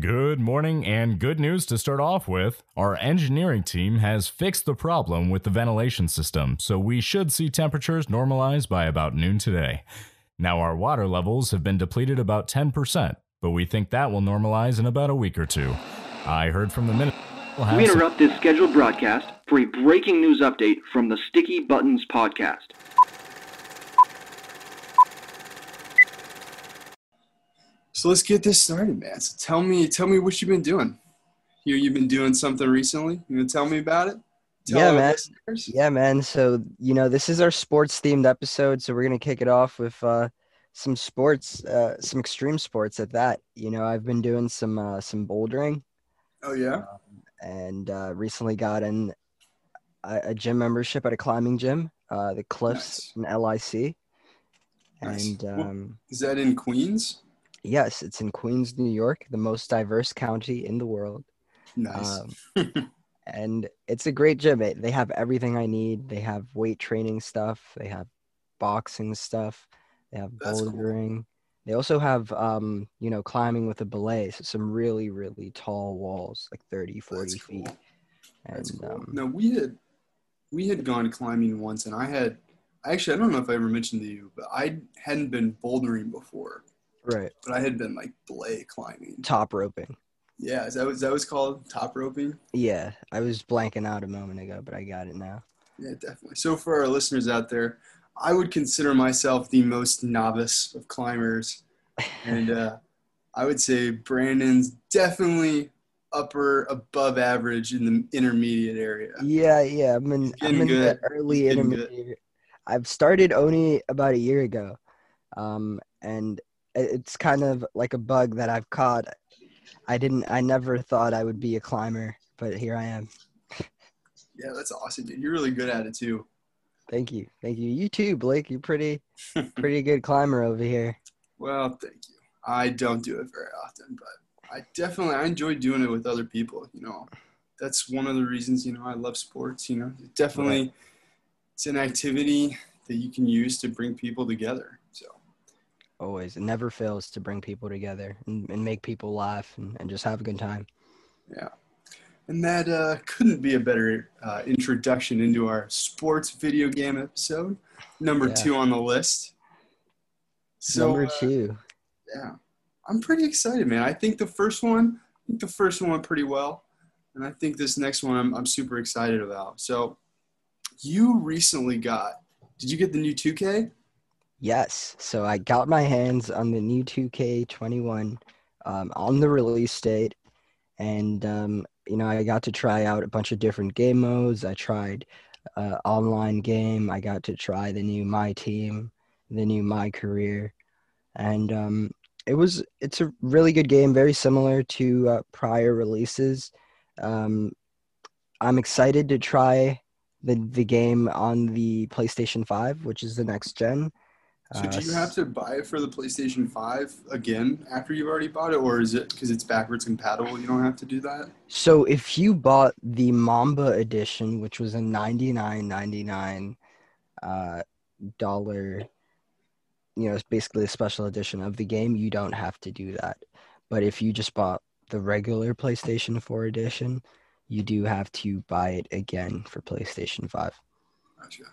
Good morning and good news to start off with. Our engineering team has fixed the problem with the ventilation system, so we should see temperatures normalize by about noon today. Now, our water levels have been depleted about 10%, but we think that will normalize in about a week or two. I heard from the minister. We'll we interrupt this scheduled broadcast for a breaking news update from the Sticky Buttons podcast. So let's get this started, man. So tell me, tell me what you've been doing. Here, you've been doing something recently. You gonna tell me about it? Tell yeah, man. Listeners? Yeah, man. So you know, this is our sports themed episode. So we're gonna kick it off with uh, some sports, uh, some extreme sports at that. You know, I've been doing some uh, some bouldering. Oh yeah. Um, and uh, recently got in a, a, gym membership at a climbing gym, uh, the Cliffs nice. in LIC. Nice. And um, is that in Queens? Yes, it's in Queens, New York, the most diverse county in the world. Nice. Um, and it's a great gym. They have everything I need. They have weight training stuff. They have boxing stuff. They have bouldering. Cool. They also have, um, you know, climbing with a belay. So some really, really tall walls, like 30, 40 cool. feet. And, That's cool. Um, no, we had we had gone climbing once, and I had actually I don't know if I ever mentioned to you, but I hadn't been bouldering before. Right. But I had been like belay climbing. Top roping. Yeah, is that was that was called top roping? Yeah, I was blanking out a moment ago, but I got it now. Yeah, definitely. So for our listeners out there, I would consider myself the most novice of climbers, and uh, I would say Brandon's definitely upper above average in the intermediate area. Yeah, yeah, I'm in, I'm in the early intermediate. Good. I've started only about a year ago, um, and it's kind of like a bug that I've caught. I didn't. I never thought I would be a climber, but here I am. yeah, that's awesome, dude. You're really good at it too. Thank you, thank you. You too, Blake. You're pretty, pretty good climber over here. Well, thank you. I don't do it very often, but I definitely I enjoy doing it with other people. You know, that's one of the reasons you know I love sports. You know, definitely, right. it's an activity that you can use to bring people together. Always. It never fails to bring people together and, and make people laugh and, and just have a good time. Yeah. And that uh, couldn't be a better uh, introduction into our sports video game episode, number yeah. two on the list. So, number uh, two. Uh, yeah. I'm pretty excited, man. I think the first one, I think the first one went pretty well. And I think this next one I'm, I'm super excited about. So, you recently got, did you get the new 2K? Yes. So I got my hands on the new 2K21 um, on the release date. And, um, you know, I got to try out a bunch of different game modes. I tried uh, online game. I got to try the new My Team, the new My Career. And um, it was, it's a really good game, very similar to uh, prior releases. Um, I'm excited to try the, the game on the PlayStation 5, which is the next gen. So do you have to buy it for the PlayStation 5 again after you've already bought it, or is it because it's backwards compatible? You don't have to do that. So if you bought the Mamba edition, which was a ninety nine ninety nine uh, dollar, you know, it's basically a special edition of the game, you don't have to do that. But if you just bought the regular PlayStation 4 edition, you do have to buy it again for PlayStation 5. Gotcha.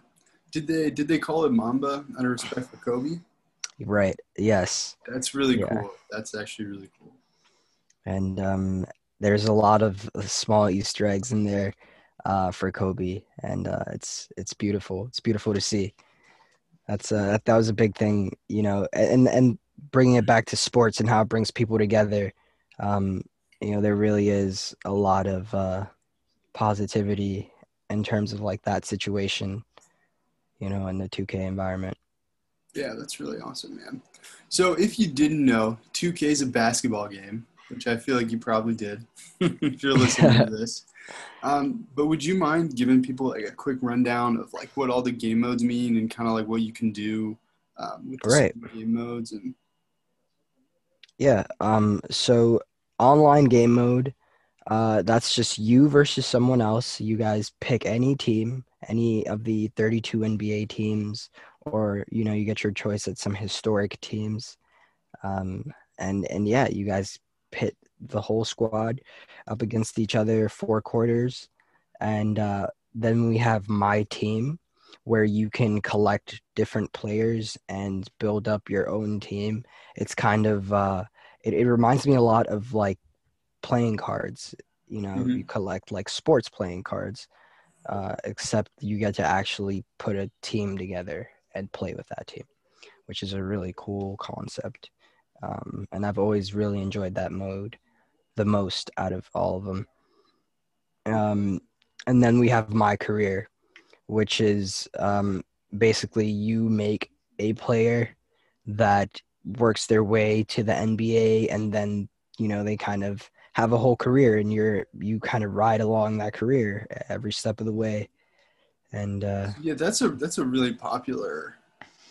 Did they did they call it Mamba out of respect for Kobe? Right. Yes. That's really yeah. cool. That's actually really cool. And um, there's a lot of small Easter eggs in there uh, for Kobe, and uh, it's it's beautiful. It's beautiful to see. That's uh, that, that was a big thing, you know, and and bringing it back to sports and how it brings people together. Um, you know, there really is a lot of uh, positivity in terms of like that situation you know, in the 2K environment. Yeah, that's really awesome, man. So if you didn't know, 2K is a basketball game, which I feel like you probably did if you're listening to this. Um, but would you mind giving people like a quick rundown of like what all the game modes mean and kind of like what you can do um, with the right. game modes and yeah um, so online game mode uh, that's just you versus someone else you guys pick any team any of the 32 NBA teams, or you know, you get your choice at some historic teams. Um, and and yeah, you guys pit the whole squad up against each other four quarters, and uh, then we have my team, where you can collect different players and build up your own team. It's kind of uh, it, it reminds me a lot of like playing cards. You know, Mhm. you collect like sports playing cards, uh, except you get to actually put a team together and play with that team, which is a really cool concept. Um, and I've always really enjoyed that mode the most out of all of them. Um, and then we have my career, which is um, basically you make a player that works their way to the NBA, and then you know they kind of have a whole career, and you're you kind of ride along that career every step of the way. And uh, Yeah, that's a that's a really popular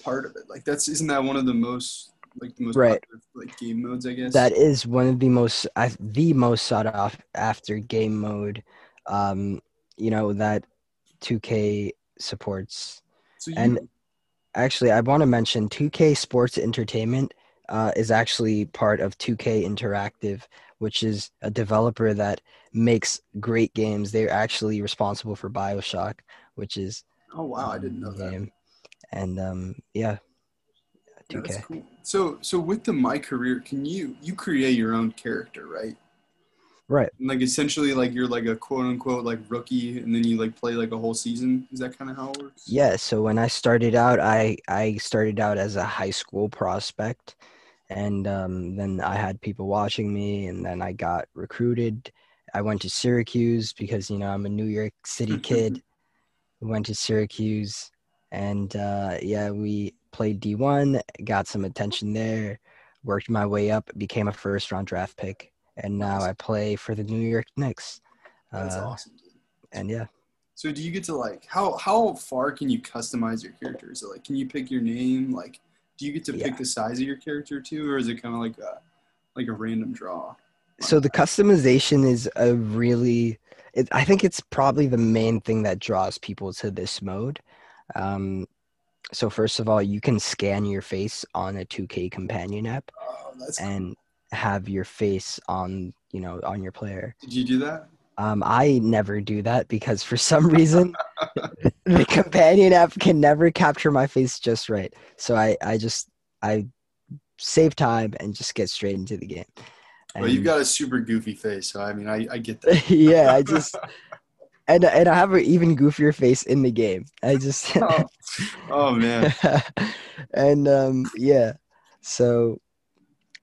part of it. Like that's isn't that one of the most like the most Right. popular like game modes, I guess. that is one of the most I the most sought off after game mode. Um, you know that 2K supports. so you, and- Actually, I want to mention 2K Sports Entertainment uh, is actually part of 2K Interactive, which is a developer that makes great games. They're actually responsible for Bioshock, which is oh wow, I didn't know a that. game. And um, yeah, Yeah, 2K. that's cool. So so with the my career, can you you create your own character, right? Right. And like essentially like you're like a quote unquote like rookie and then you like play like a whole season. Is that kind of how it works? Yeah, so when I started out, I I started out as a high school prospect, and um, then I had people watching me, and then I got recruited. I went to Syracuse because you know I'm a New York City kid. went to Syracuse, and uh, yeah, we played D1, got some attention there, worked my way up, became a first round draft pick, and now I play for the New York Knicks. That's Uh, awesome. Dude. And yeah. So do you get to like how how far can you customize your character? So like can you pick your name? Like do you get to Yeah. pick the size of your character too, or is it kind of like a like a random draw? so the customization is a really it, i think it's probably the main thing that draws people to this mode um, so first of all you can scan your face on a 2k companion app Oh, and have your face on you know on your player Did you do that? Um, i never do that because for some reason the companion app can never capture my face just right so i i just i save time and just get straight into the game Well, you've got a super goofy face, so I mean, I, I get that. yeah, I just and and I have an even goofier face in the game. I just oh, oh man, and um yeah, so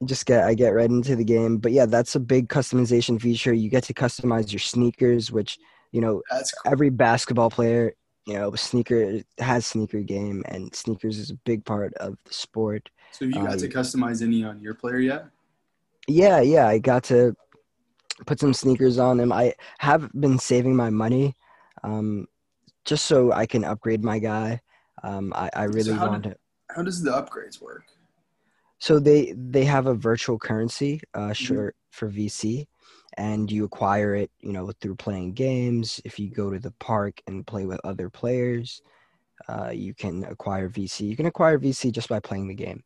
just get I get right into the game. But yeah, that's a big customization feature. You get to customize your sneakers, which you know cool. every basketball player you know sneaker has sneaker game, and sneakers is a big part of the sport. So have you got uh, to customize any on your player yet? Yeah, yeah, I got to put some sneakers on them. I have been saving my money, um, just so I can upgrade my guy. Um, I, I really how want did- to. How does the upgrades work? So they they have a virtual currency, uh, sure for VC, and you acquire it, you know, through playing games. If you go to the park and play with other players, uh, you can acquire VC. You can acquire VC just by playing the game,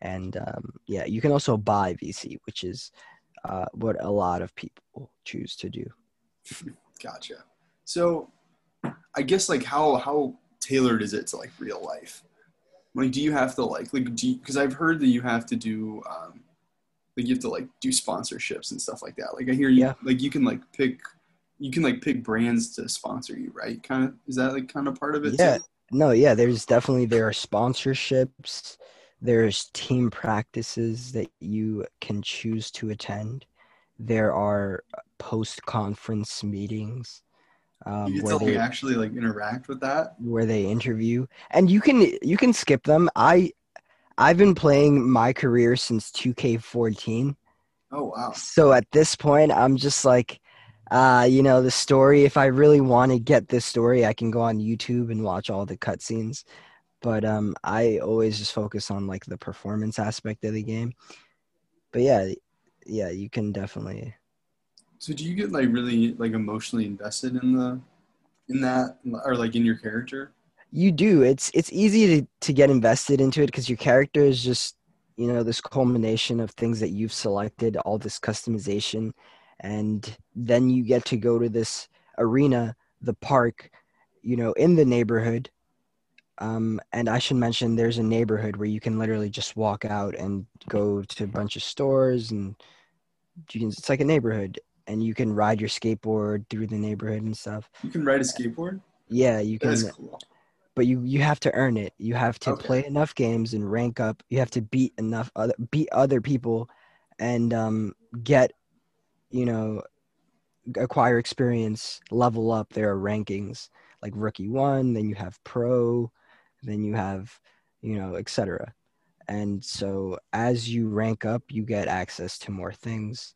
and um, yeah, you can also buy VC, which is uh, what a lot of people choose to do. Gotcha. So, I guess like how how tailored is it to like real life? Like, do you have to like like do because I've heard that you have to do um, like you have to like do sponsorships and stuff like that. Like I hear you Yeah. like you can like pick you can like pick brands to sponsor you, right? Kind of is that like kind of part of it? Yeah. Too? No, yeah, there's definitely there are sponsorships, there's team practices that you can choose to attend. There are post conference meetings um, you where they actually like interact with that. where they interview, and you can you can skip them. I I've been playing my career since 2K14, Oh wow. so at this point, I'm just like, uh, you know, the story. If I really want to get this story, I can go on YouTube and watch all the cutscenes. But um, I always just focus on like the performance aspect of the game. But yeah, yeah, you can definitely. So do you get like really like emotionally invested in the in that or like in your character? You do. It's it's easy to to get invested into it because your character is just you know this culmination of things that you've selected, all this customization, and then you get to go to this arena, the park, you know, in the neighborhood. Um, and I should mention there's a neighborhood where you can literally just walk out and go to a bunch of stores and you can, it's like a neighborhood and you can ride your skateboard through the neighborhood and stuff. You can ride a skateboard. Yeah, you can. That's cool. But you you have to earn it. You have to Okay. play enough games and rank up. You have to beat enough other beat other people, and um, get, you know, acquire experience, level up. There are rankings like rookie one, then you have pro, then you have, you know, etc. And so as you rank up, you get access to more things.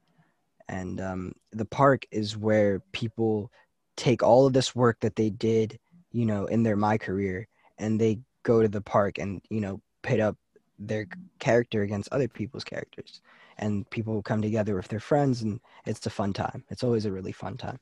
And um, the park is where people take all of this work that they did, you know, in their my career, and they go to the park and you know pit up their character against other people's characters, and people come together with their friends, and it's a fun time. It's always a really fun time.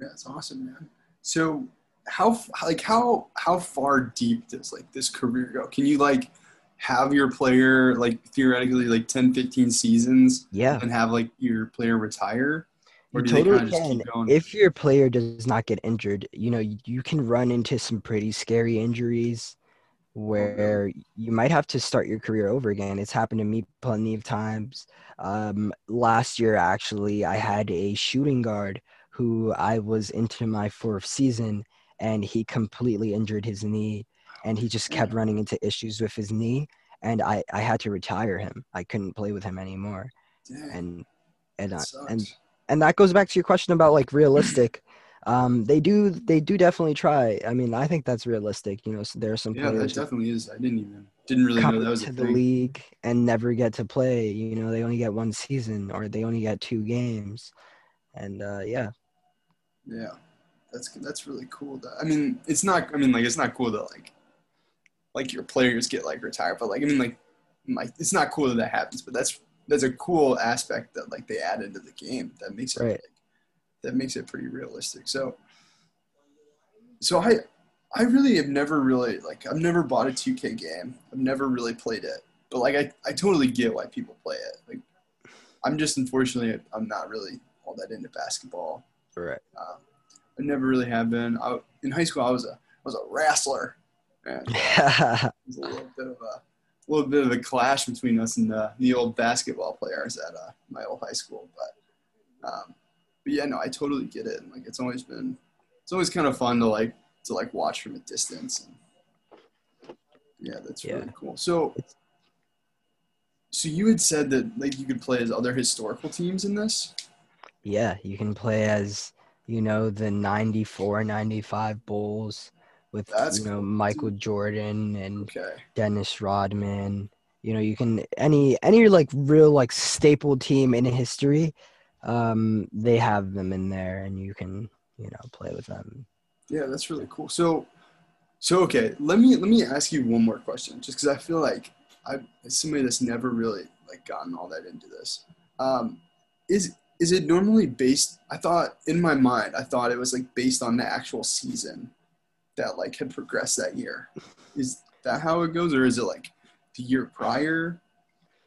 Yeah, that's awesome, man. So how like how how far deep does like this career go? Can you like have your player like theoretically like 10 15 seasons Yeah, and have like your player retire you do totally can. keep going? If your player does not get injured, you know you, you can run into some pretty scary injuries where you might have to start your career over again. It's happened to me plenty of times. Um, last year, actually, I had a shooting guard who I was into my fourth season, and he completely injured his knee, and he just kept running into issues with his knee, and I, I had to retire him. I couldn't play with him anymore, Dang, and and that uh, and and that goes back to your question about like realistic. Um, they do they do definitely try. I mean, I think that's realistic. You know, so there are some yeah, that definitely is. I didn't even didn't really know that was to the thing. league and never get to play. You know, they only get one season or they only get two games, and uh, yeah, Yeah, that's that's really cool. That I mean, it's not. I mean, like it's not cool that like like your players get like retired, but like I mean, like like it's not cool that that happens. But that's that's a cool aspect that like they added to the game that makes it Right. like, that makes it pretty realistic. So so I I really have never really like I've never bought a 2K game. I've never really played it, but like I I totally get why people play it. Like I'm just unfortunately I'm not really all that into basketball. right. Um, I never really have been. I, in high school, I was a I was a wrestler, and a little bit of a little bit of a clash between us and the, the old basketball players at uh, my old high school. But um, but yeah, no, I totally get it. And like it's always been it's always kind of fun to like to like watch from a distance. And yeah, that's Yeah. really cool. So. So you had said that like you could play as other historical teams in this. yeah, you can play as you know the 94, 95 Bulls with That's you know cool, Michael. Jordan and Okay. Dennis Rodman. You know, you can any any like real like staple team in history. Um, they have them in there, and you can you know play with them. Yeah, that's really cool. So, so okay, let me let me ask you one more question, just because I feel like I, as somebody that's never really like gotten all that into this, um, is is it normally based? I thought in my mind, I thought it was like based on the actual season that like had progressed that year. Is that how it goes, or is it like the year prior?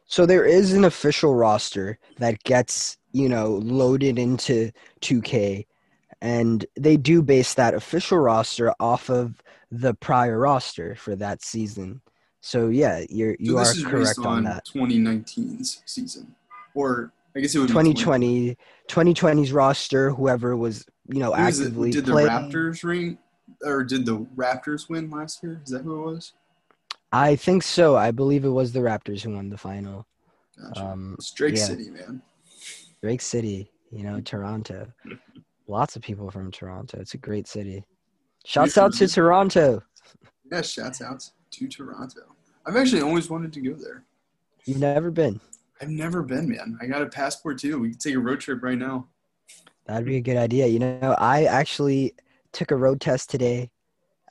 So there is an official roster that gets, you know, loaded into 2K and they do base that official roster off of the prior roster for that season. So yeah, you're you so are correct on on that. 2019's season, or I guess it would be 2020 2020's roster whoever was, you know, Who is it? actively Did the playing. Raptors ring, or did the Raptors win last year? Is that who it was? I think so. I believe it was the Raptors who won the final. Gotcha. Um it's Drake yeah. City, man. Drake City, you know, Toronto. Lots of people from Toronto. It's a great city. Shouts out to Toronto. Yeah, shouts out to Toronto. I've actually always wanted to go there. You've never been. I've never been, man. I got a passport too. We can take a road trip right now. That'd be a good idea. You know, I actually took a road test today.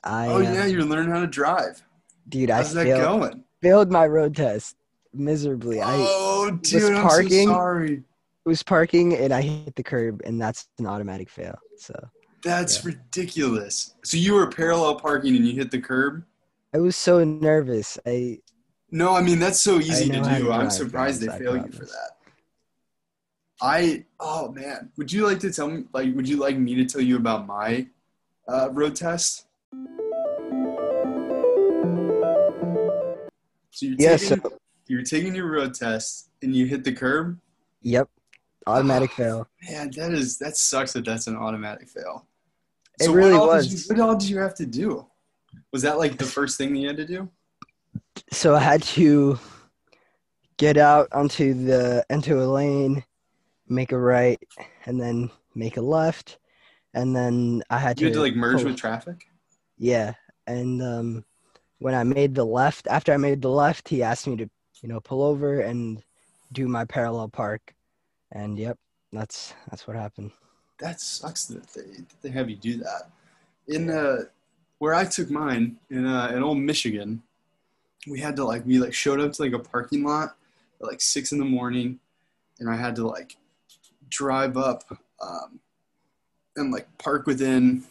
I oh yeah, uh, you're learning how to drive. dude, I How's that failed, going? failed my road test miserably. I oh, dude, I'm so sorry. It was parking and I hit the curb and that's an automatic fail. So That's ridiculous. So you were parallel parking and you hit the curb. I was so nervous. I No, I mean that's so easy to do. to I'm surprised they fail you for that. I oh man, would you like to tell me like would you like me to tell you about my uh, road test? So you're Yeah, taking so- you're taking your road test and you hit the curb. Yep. Automatic fail. Man, that is that sucks that that's an automatic fail. It really all was. you- what all did you have to do? Was that like the first thing you had to do? So I had to get out onto the into a lane, make a right, and then make a left, and then I had You to had to like merge with traffic. Yeah, and um, when I made the left, after I made the left, he asked me to, you know, pull over and do my parallel park, and yep, that's that's what happened. That sucks that they, that they have you do that. In uh, where I took mine in uh, in old Michigan, we had to like we like showed up to like a parking lot at like six in the morning, and I had to like drive up um, and like park within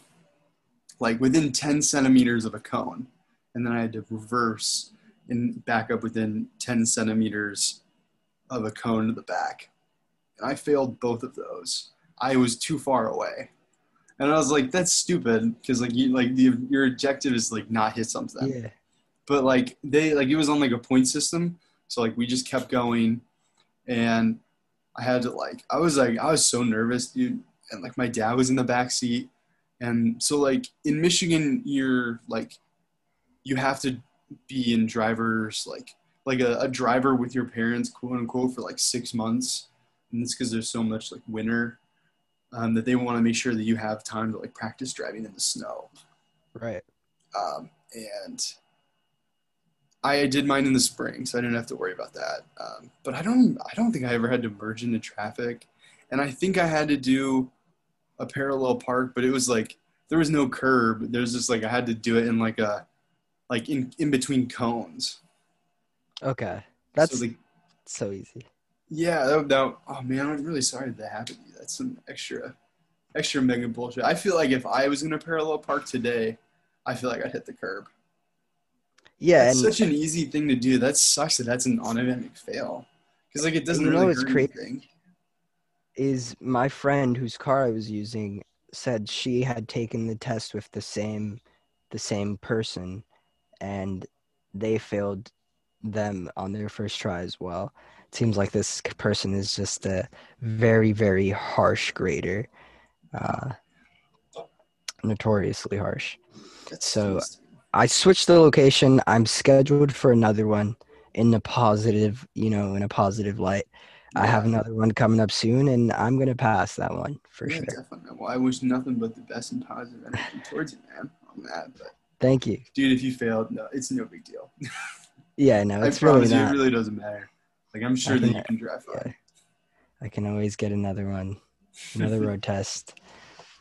like within ten centimeters of a cone, and then I had to reverse and back up within ten centimeters of a cone to the back, and I failed both of those. I was too far away. And I was like, that's stupid because like you like the, your objective is like not hit something. Yeah, But like they like it was on like a point system, so like we just kept going, and I had to like I was like I was so nervous, dude, and like my dad was in the back seat, and so like in Michigan you're like you have to be in drivers like like a, a driver with your parents quote unquote for like six months, and it's because there's so much like winter um, that they want to make sure that you have time to like practice driving in the snow right. um, and I did mine in the spring, so I didn't have to worry about that. Um, but I don't, I don't think I ever had to merge into traffic, and I think I had to do a parallel park, but it was like there was no curb. There's just like I had to do it in like a, like in in between cones. Okay, that's so like, so easy. yeah. That, that, oh man, I'm really sorry that, happened to you. That's some extra, extra mega bullshit. I feel like if I was in a parallel park today, I feel like I'd hit the curb. Yeah, That's and such an easy thing to do. That sucks that that's an automatic fail. Because like it doesn't you know really hurt crazy? anything. Is my friend whose car I was using said she had taken the test with the same the same person and they failed them on their first try as well. It seems like this person is just a very very harsh grader. Uh notoriously harsh. So- I switched the location. I'm scheduled for another one in a positive, you know, in a positive light. I have another one coming up soon, and I'm gonna pass that one for yeah, sure. definitely. Well, I wish nothing but the best and positive energy towards you, man. On that, but Thank you. dude, if you failed, no, it's no big deal. Yeah, no, I it's really promise you, it really doesn't matter. Like I'm sure that you can drive yeah. I can always get another one, another road test.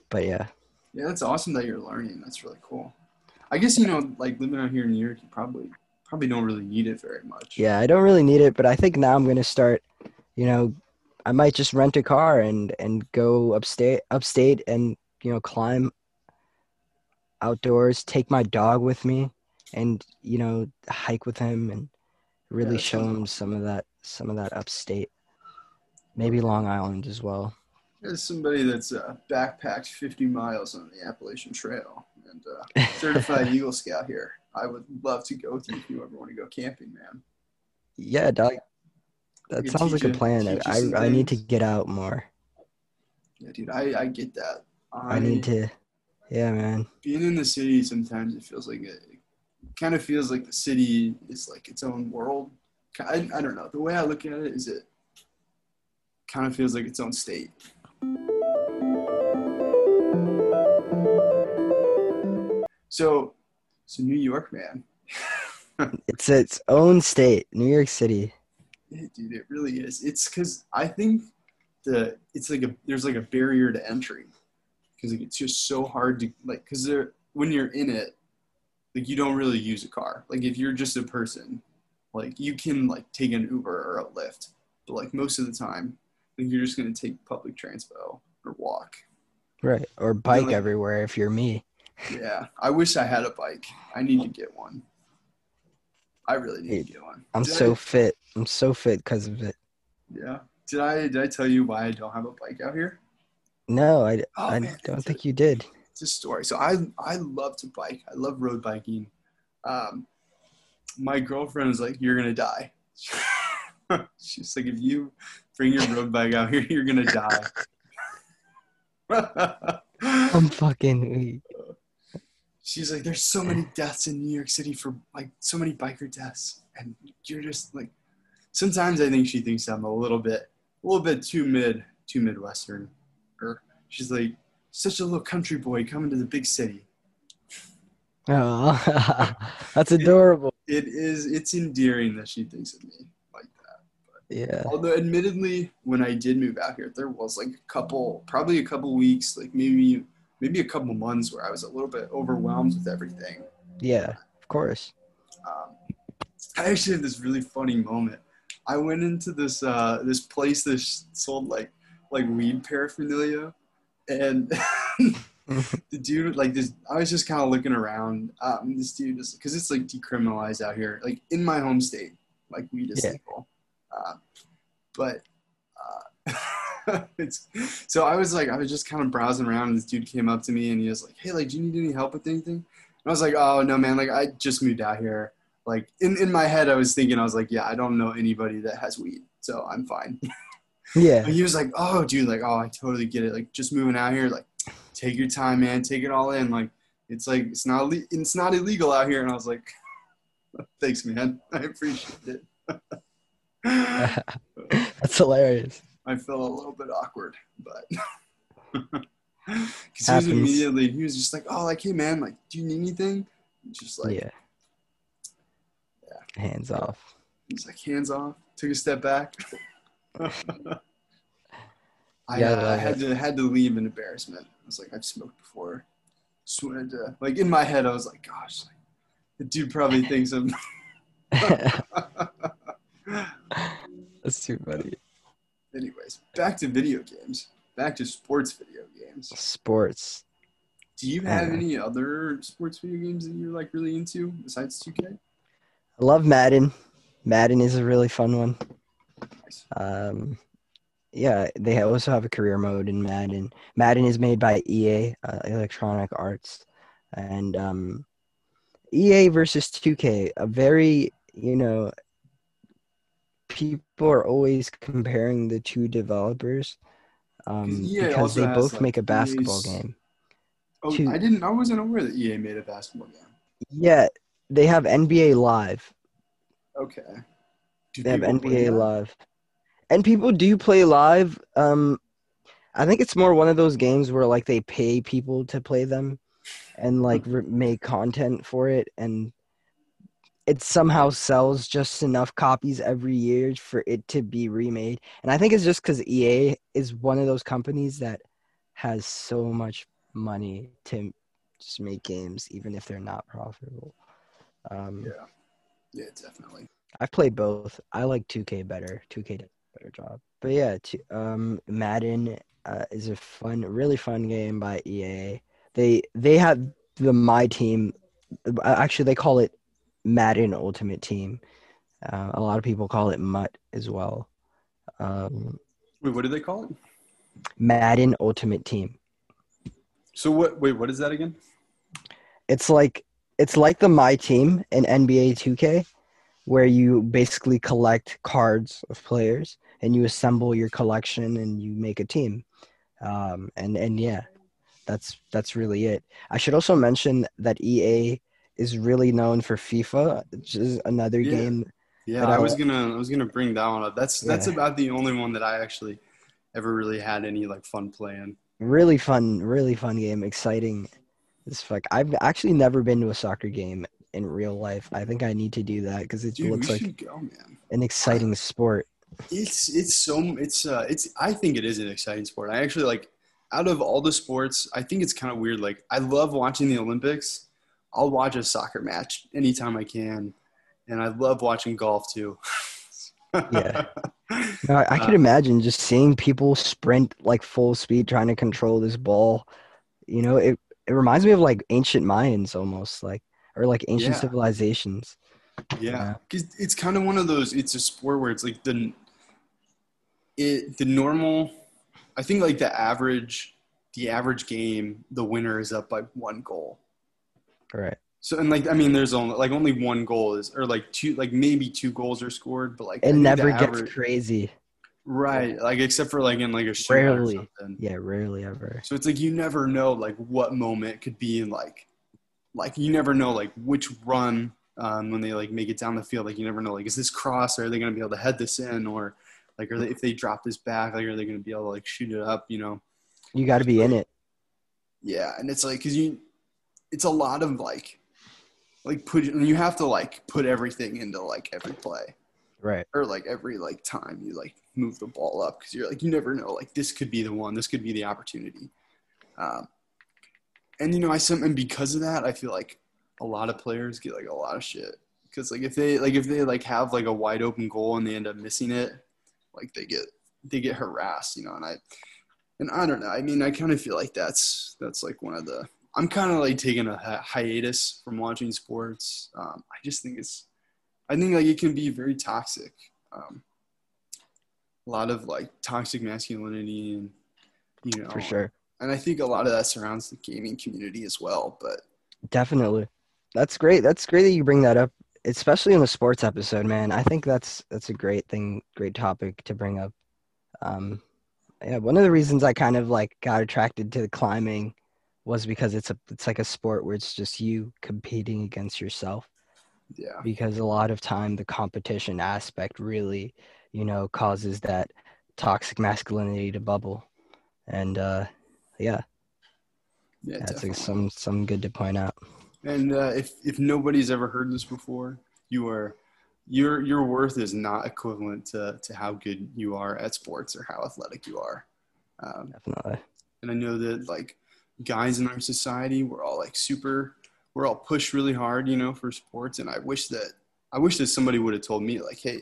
But yeah, Yeah, that's awesome that you're learning. That's really cool. I guess you know, like living out here in New York, you probably probably don't really need it very much. yeah, I don't really need it, but I think now I'm gonna start. You know, I might just rent a car and and go upstate, upstate, and you know, climb outdoors. Take my dog with me, and you know, hike with him, and really that show him some of that, some of that upstate. Maybe Long Island as well. As somebody that's uh, backpacked 50 miles on the Appalachian Trail and uh, certified Eagle Scout here, I would love to go with you if you ever want to go camping, man. Yeah, dog. That sounds like a plan. I I need to get out more. Yeah, dude, I, I get that. I need to. Yeah, man. being in the city. Sometimes it feels like it, it kind of feels like the city is like its own world. I, I don't know. The way I look at it is it kind of feels like its own state. So, so New York, man. It's its own state, New York City. Yeah, dude, it really is. It's because I think the it's like a there's like a barrier to entry because like, it's just so hard to like because there when you're in it, like you don't really use a car. Like if you're just a person, like you can like take an Uber or a Lyft, but like most of the time, like you're just gonna take public transpo or walk. Right. Or bike like- everywhere if you're me. Yeah, I wish I had a bike. I need to get one. I really need Hey, to get one. I'm Did so I- fit. I'm so fit because of it. yeah. Did I did I tell you why I don't have a bike out here? No, I, Oh, I man, don't think you did. It's a story. So I I love to bike. I love road biking. Um, my girlfriend is like, "You're gonna die." She's like, "If you bring your road bike out here, you're gonna die." I'm fucking weak. She's like, "There's so many deaths in New York City for like so many biker deaths, and you're just like." Sometimes I think she thinks I'm a little bit, a little bit too mid, too midwestern. Or she's like, such a little country boy coming to the big city. Oh, that's adorable. It is. It's endearing that she thinks of me like that. Yeah. Although, admittedly, when I did move out here, there was like a couple, probably a couple weeks, like maybe maybe a couple months where I was a little bit overwhelmed with everything. Yeah. Of course. Um, I actually had this really funny moment. I went into this uh, this place that sold like like weed paraphernalia, and the dude like this. I was just kind of looking around. Um, this dude is because it's like decriminalized out here, like in my home state, like weed is Yeah. legal. Uh, but uh, so I was like I was just kind of browsing around, and this dude came up to me and he was like, "Hey, like, do you need any help with anything?" And I was like, "Oh no, man! Like, I just moved out here." Like in, in my head, I was thinking, I was like, yeah, I don't know anybody that has weed, so I'm fine. Yeah. And he was like, oh, dude, like, oh, I totally get it. Like, just moving out here, like, take your time, man, take it all in. Like, it's like it's not it's not illegal out here. And I was like, thanks, man, I appreciate it. That's hilarious. I felt a little bit awkward, but because he was immediately he was just like, oh, like, hey, man, like, do you need anything? Just like, yeah. yeah, Hands off. He's like hands off, took a step back. I, Yeah, I uh, I had to had to leave in embarrassment. I was like, I've smoked before. Just wanted to like in my head, I was like, gosh, like, the dude probably thinks I'm. That's too funny. Anyways, back to video games. Back to sports video games. Sports. Do you have any other sports video games that you're like really into besides 2K? I love Madden. Madden is a really fun one. Nice. Um, yeah, they also have a career mode in Madden. Madden is made by EA, uh, Electronic Arts, and um, EA versus 2K. A very, you know, people are always comparing the two developers um, EA because they both like, make a basketball EA's game. Oh, Two. I didn't. I wasn't aware that EA made a basketball game. Yeah, they have NBA Live. Okay. Do They have NBA? Live. And people do play live. Um I think it's more one of those games where like they pay people to play them and like re- make content for it and it somehow sells just enough copies every year for it to be remade. And I think it's just cuz EA is one of those companies that has so much money to just make games even if they're not profitable. Um Yeah. Yeah, definitely. I've played both. I like 2K better. 2K does a better job. But yeah, t- um, Madden uh, is a fun, really fun game by EA. They they have the My Team. uh, Actually, they call it Madden Ultimate Team. Uh, a lot of people call it MUT as well. Um, Wait, what do they call it? Madden Ultimate Team. So what? Wait, what is that again? It's like it's like the My Team in NBA 2K, where you basically collect cards of players and you assemble your collection and you make a team. Um, and and yeah, that's that's really it. I should also mention that EA is really known for FIFA, which is another Yeah. game. Yeah, I I was gonna I was gonna bring that one up. That's that's Yeah. about the only one that I actually ever really had any like fun playing. Really fun, really fun game. Exciting as fuck. I've actually never been to a soccer game in real life. I think I need to do that because it Dude, looks like go, an exciting sport. It's it's so it's uh it's I think it is an exciting sport. I actually like out of all the sports, I think it's kind of weird. Like I love watching the Olympics. I'll watch a soccer match anytime I can, and I love watching golf too. Yeah. No, I, I Uh, could imagine just seeing people sprint like full speed trying to control this ball. You know, it it reminds me of like ancient Mayans almost, like or like ancient Yeah. civilizations. Yeah, Yeah. because it's kind of one of those. It's a sport where it's like the it the normal. I think like the average, the average game, the winner is up by one goal. Right. So and like I mean, there's only like only one goal is or like two like maybe two goals are scored, but like It never gets average- crazy. right. Like except for like in like a Rarely. or something. Yeah, rarely ever. So it's like you never know like what moment could be in like like you never know like which run um, when they like make it down the field like you never know like is this cross or are they going to be able to head this in or like are they if they drop this back like are they going to be able to like shoot it up you know You got to be in it. yeah and it's like because you it's a lot of like like put and you have to like put everything into like every play. Right. or like every like time you like move the ball up because you're like you never know like this could be the one this could be the opportunity. Um, and you know i some and because of that i feel like a lot of players get like a lot of shit. Because like if they like if they like have like a wide open goal and they end up missing it like they get they get harassed you know and i and i don't know. I mean i kind of feel like that's that's like one of the i'm kind of like taking a hi- hiatus from watching sports um, i just think it's I think like it can be very toxic. Um, a lot of like toxic masculinity and you know For sure. And I think a lot of that surrounds the gaming community as well. But Definitely. That's great. That's great that you bring that up, especially in the sports episode, man. I think that's that's a great thing, great topic to bring up. Um, yeah, one of the reasons I kind of like got attracted to the climbing was because it's a it's like a sport where it's just you competing against yourself. yeah, Because a lot of time the competition aspect really, you know, causes that toxic masculinity to bubble, and uh, yeah, yeah, that's like some some good to point out. And uh, if if nobody's ever heard this before, you are your your worth is not equivalent to to how good you are at sports or how athletic you are. Um, Definitely. and I know that like guys in our society, we're all like super, we're all pushed really hard, you know, for sports. And I wish that I wish that somebody would have told me like, hey,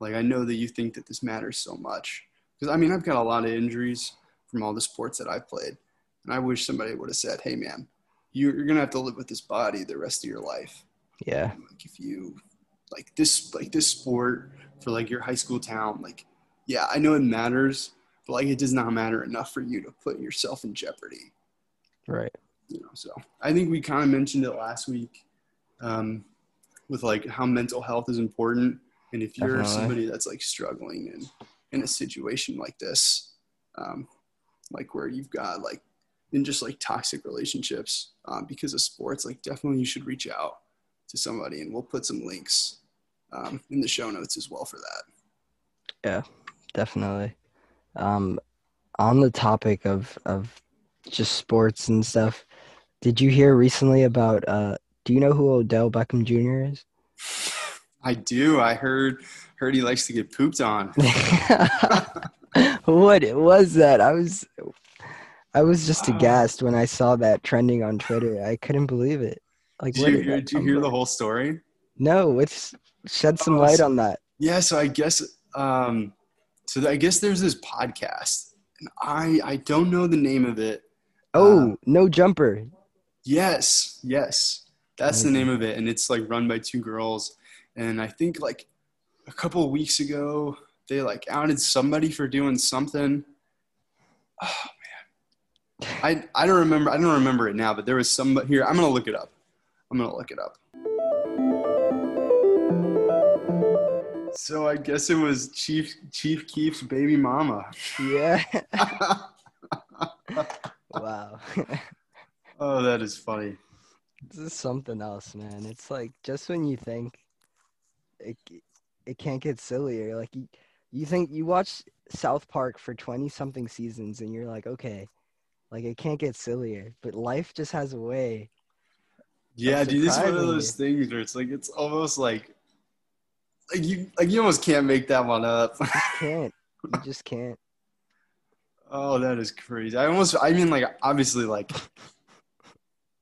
like I know that you think that this matters so much because I mean I've got a lot of injuries from all the sports that I've played, and I wish somebody would have said, hey man, you're, you're gonna have to live with this body the rest of your life. Yeah. Like if you like this like this sport for like your high school town, like yeah, I know it matters, but like it does not matter enough for you to put yourself in jeopardy. Right. You know, so I think we kind of mentioned it last week um, with like how mental health is important, and if you're Definitely. somebody that's like struggling in in a situation like this, um, like where you've got like in just like toxic relationships um, because of sports, like definitely you should reach out to somebody, and we'll put some links um, in the show notes as well for that. Yeah, definitely. Um, on the topic of of just sports and stuff, did you hear recently about? Uh, do you know who Odell Beckham Jr. is? I do. I heard heard he likes to get pooped on. what was that? I was, I was just Wow. aghast when I saw that trending on Twitter. I couldn't believe it. Like, Did you, did hear, did you hear the whole story? No, it's shed some Oh, light so- on that. Yeah, so I guess um so I guess there's this podcast and I I don't know the name of it. Oh, Um, no jumper. Yes, yes. That's the name of it and it's like run by two girls and I think like a couple of weeks ago they like outed somebody for doing something. Oh man. I I don't remember I don't remember it now, but there was somebody here. I'm going to look it up. I'm going to look it up. So I guess it was Chief Chief Keef's baby mama. Yeah. wow. oh, that is funny. This is something else, man. It's like just when you think it it can't get sillier. Like you, you think you watch South Park for 20 something seasons and you're like, okay, like it can't get sillier, but life just has a way. Yeah, dude, this is one of those things where it's like it's almost like like you like you almost can't make that one up. You can't. You just can't. Oh, that is crazy. I almost I mean like obviously like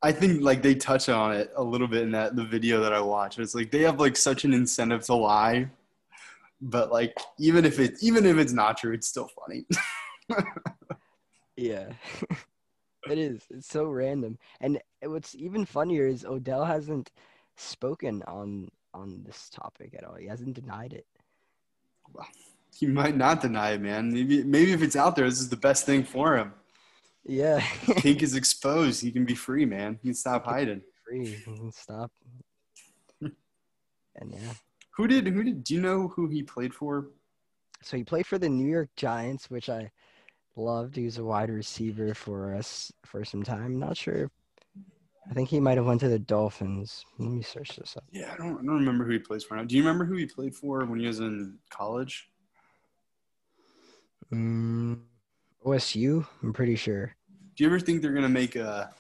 I think like they touch on it a little bit in that the video that I watched. It's like they have like such an incentive to lie. But like even if it even if it's not true, it's still funny. Yeah. it is. It's so random. And what's even funnier is Odell hasn't spoken on on this topic at all. He hasn't denied it. He might not deny it, man. Maybe maybe if it's out there, this is the best thing for him. Yeah. Pink is exposed. He can be free, man. He can stop hiding. Free. Stop. and yeah. Who did who did do you know who he played for? So he played for the New York Giants, which I loved. He was a wide receiver for us for some time. Not sure. I think he might have went to the Dolphins. Let me search this up. Yeah, I don't I don't remember who he plays for now. Do you remember who he played for when he was in college? Mm, OSU. I'm pretty sure. Do you ever think they're gonna make a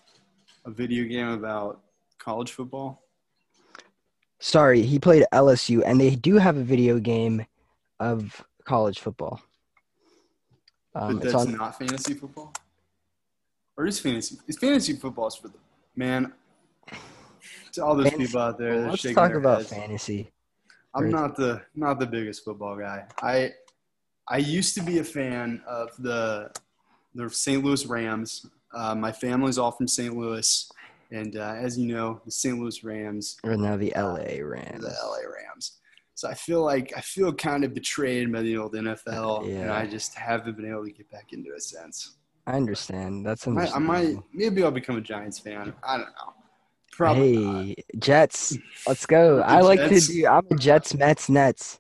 a video game about college football? Sorry, he played LSU, and they do have a video game of college football. Um, but it's that's on. not fantasy football? Or is fantasy is fantasy football for the man to all those Fantasy people out there that Let's shaking talk their about heads. fantasy. I'm not the not the biggest football guy. I I used to be a fan of the the St. Louis Rams. Uh, my family's all from St. Louis, and uh, as you know, the St. Louis Rams Or now the LA are Rams. the LA Rams. So I feel like I feel kind of betrayed by the old NFL, and Yeah. I just haven't been able to get back into a sense. I understand. That's I might, I might maybe I'll become a Giants fan. I don't know. Probably not. Hey, Jets. Let's go. I like Jets. to do. I'm a Jets, Mets, Nets.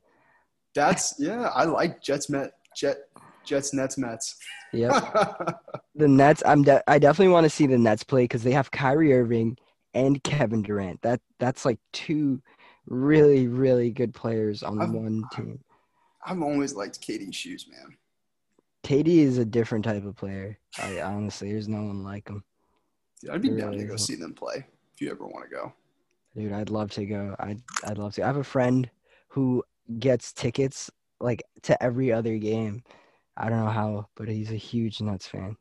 That's yeah. I like Jets, Met, Jet, Jets, Nets, Mets. Yep. the Nets. I'm. De- I definitely want to see the Nets play because they have Kyrie Irving and Kevin Durant. That that's like two really really good players on I've- one team. I've always liked KD's shoes, man. Katie is a different type of player. I honestly, there's no one like him. Dude, I'd be There down to go isn't. see them play if you ever want to go. Dude, I'd love to go. I'd I'd love to. I have a friend who gets tickets like to every other game. I don't know how, but he's a huge Nets fan.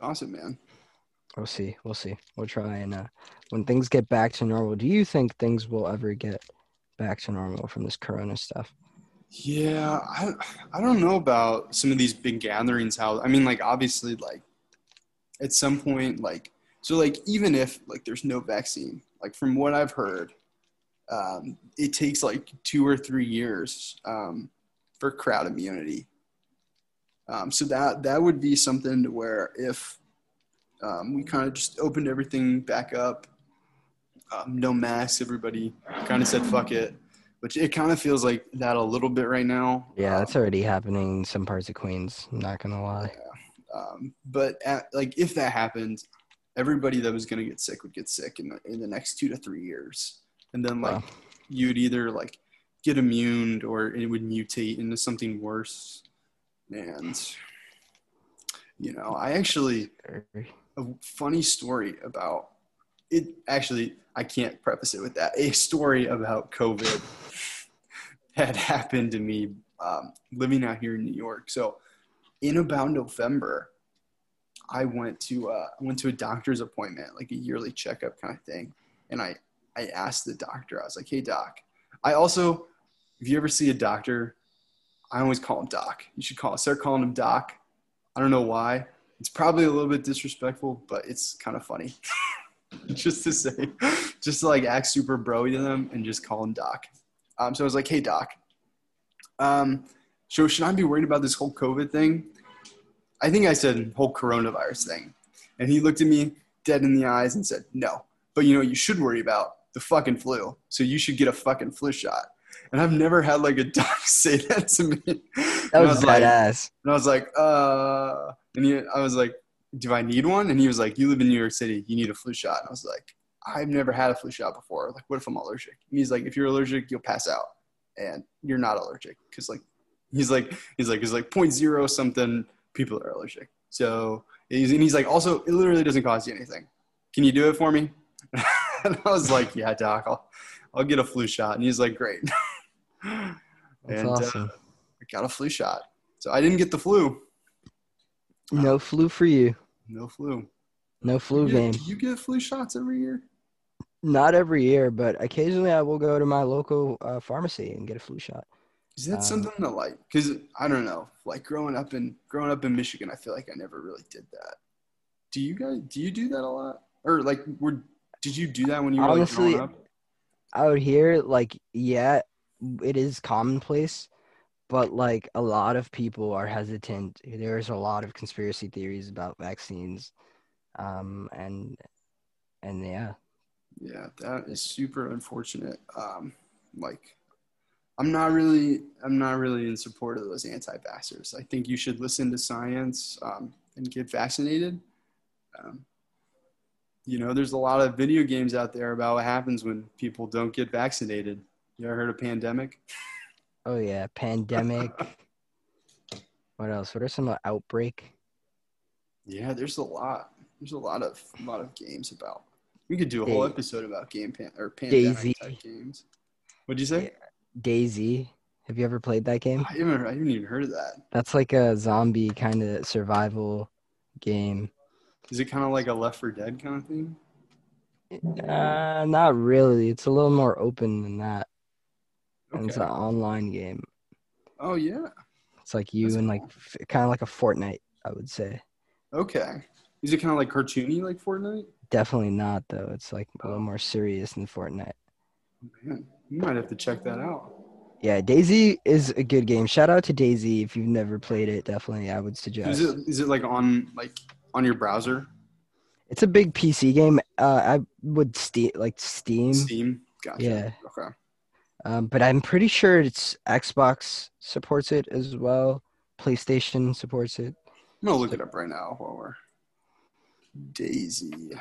Awesome, man. We'll see. We'll see. We'll try and uh, when things get back to normal. Do you think things will ever get back to normal from this Corona stuff? Yeah, I I don't know about some of these big gatherings. How I mean, like obviously, like at some point, like so, like even if like there's no vaccine, like from what I've heard, um, it takes like two or three years um, for crowd immunity. Um, so that that would be something to where if um, we kind of just opened everything back up, um, no masks, everybody kind of said fuck it, which it kind of feels like that a little bit right now. Yeah, Um, that's already happening in some parts of Queens. I'm not gonna lie. um, but at, like if that happened, everybody that was going to get sick would get sick in the, in the next two to three years, and then like Wow. you'd either like get immune or it would mutate into something worse. And you know, I actually a funny story about it. Actually, I can't preface it with that. A story about COVID had happened to me um, living out here in New York. So, in about November, I went to uh, I went to a doctor's appointment, like a yearly checkup kind of thing, and I I asked the doctor. I was like, "Hey, doc." I also, if you ever see a doctor, I always call him doc. You should call start calling him doc. I don't know why. It's probably a little bit disrespectful, but it's kind of funny. just to say, just to like act super broy to them and just call him Doc. Um, so I was like, hey, Doc, um, so should I be worried about this whole COVID thing? I think I said whole coronavirus thing. And he looked at me dead in the eyes and said, no. But you know, what you should worry about the fucking flu. So you should get a fucking flu shot. And I've never had like a doc say that to me. That I was like, badass. and I was like, uh, and he, I was like, do I need one? And he was like, you live in New York City, you need a flu shot. And I was like, I've never had a flu shot before. Like, what if I'm allergic? And he's like, if you're allergic, you'll pass out, and you're not allergic because like, he's like, he's like, he's like point zero something people are allergic. So he's, and he's like, also, it literally doesn't cost you anything. Can you do it for me? and I was like, yeah, doc, I'll, I'll get a flu shot. And he's like, great. That's and uh, awesome. I got a flu shot. So I didn't get the flu. no flu for you. No flu. No flu game. Do you get flu shots every year? Not every year, but occasionally I will go to my local uh, pharmacy and get a flu shot. Is that Um, something that like? Because I don't know. Like growing up in growing up in Michigan, I feel like I never really did that. Do you guys? Do you do that a lot? Or like, were did you do that when you were Honestly, like growing up? out here, like, yeah, it is commonplace, but like a lot of people are hesitant. There's a lot of conspiracy theories about vaccines, um, and and yeah, Yeah, that is super unfortunate. Um, like, I'm not really, I'm not really in support of those anti-vaxxers. I think you should listen to science um, and get vaccinated. Um, you know, there's a lot of video games out there about what happens when people don't get vaccinated. You ever heard of pandemic? oh yeah, pandemic. what else? What are some outbreak? Yeah, there's a lot. There's a lot of, a lot of games about. We could do a whole episode about game pan or pandemic DayZ. type games. What'd you say? Yeah. DayZ. Have you ever played that game? I haven't, I haven't even heard of that. That's like a zombie kind of survival game. Is it kind of like a Left 4 Dead kind of thing? Uh, not really. It's a little more open than that. And it's an online game. Oh yeah. It's like you That's and like kind of like a Fortnite, I would say. Okay. Is it kind of like cartoony like Fortnite? Definitely not though. It's like a little more serious than Fortnite. Man, you might have to check that out. Yeah, DayZ is a good game. Shout out to DayZ if you've never played it. Definitely, I would suggest. Is it is it like on like on your browser? It's a big PC game. Uh, I would Steam like Steam. Steam. Gotcha. Yeah. Okay. Um, but I'm pretty sure it's Xbox supports it as well. PlayStation supports it. I'm gonna look it up right now while we're Daisy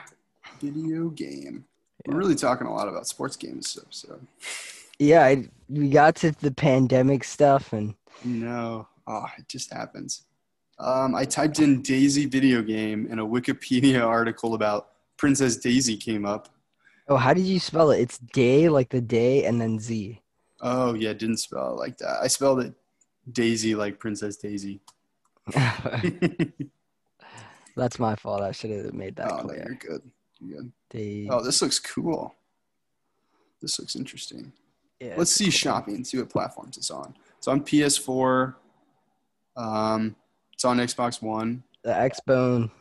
video game. We're really talking a lot about sports games, so, so Yeah, I, we got to the pandemic stuff, and no, oh, it just happens. Um, I typed in Daisy video game, and a Wikipedia article about Princess Daisy came up. oh, how did you spell it? It's day like the day, and then Z. Oh yeah, didn't spell it like that. I spelled it Daisy like Princess Daisy. That's my fault. I should have made that oh, no, clear. you're good. You're good. Day. Oh, this looks cool. This looks interesting. yeah, Let's see cool. shopping. See what platforms it's on. It's on PS4. Um, it's on Xbox One, The Xbone.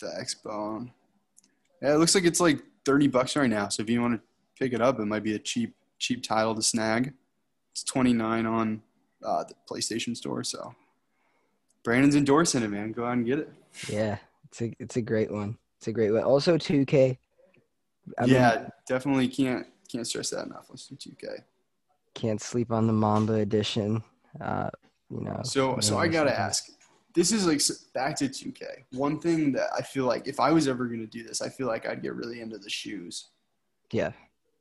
the Xbone. Yeah, it looks like it's like thirty bucks right now. So if you want to pick it up, it might be a cheap cheap title to snag. It's twenty nine on uh, the PlayStation Store. So Brandon's endorsing it, man. Go out and get it. Yeah, it's a it's a great one. It's a great one. Also, 2K. I mean, yeah, definitely can't can't stress that enough. Let's do two K. can't sleep on the Mamba edition. Uh, you know. So, so I gotta ask. This is like back to 2K. One thing that I feel like if I was ever gonna do this, I feel like I'd get really into the shoes. Yeah.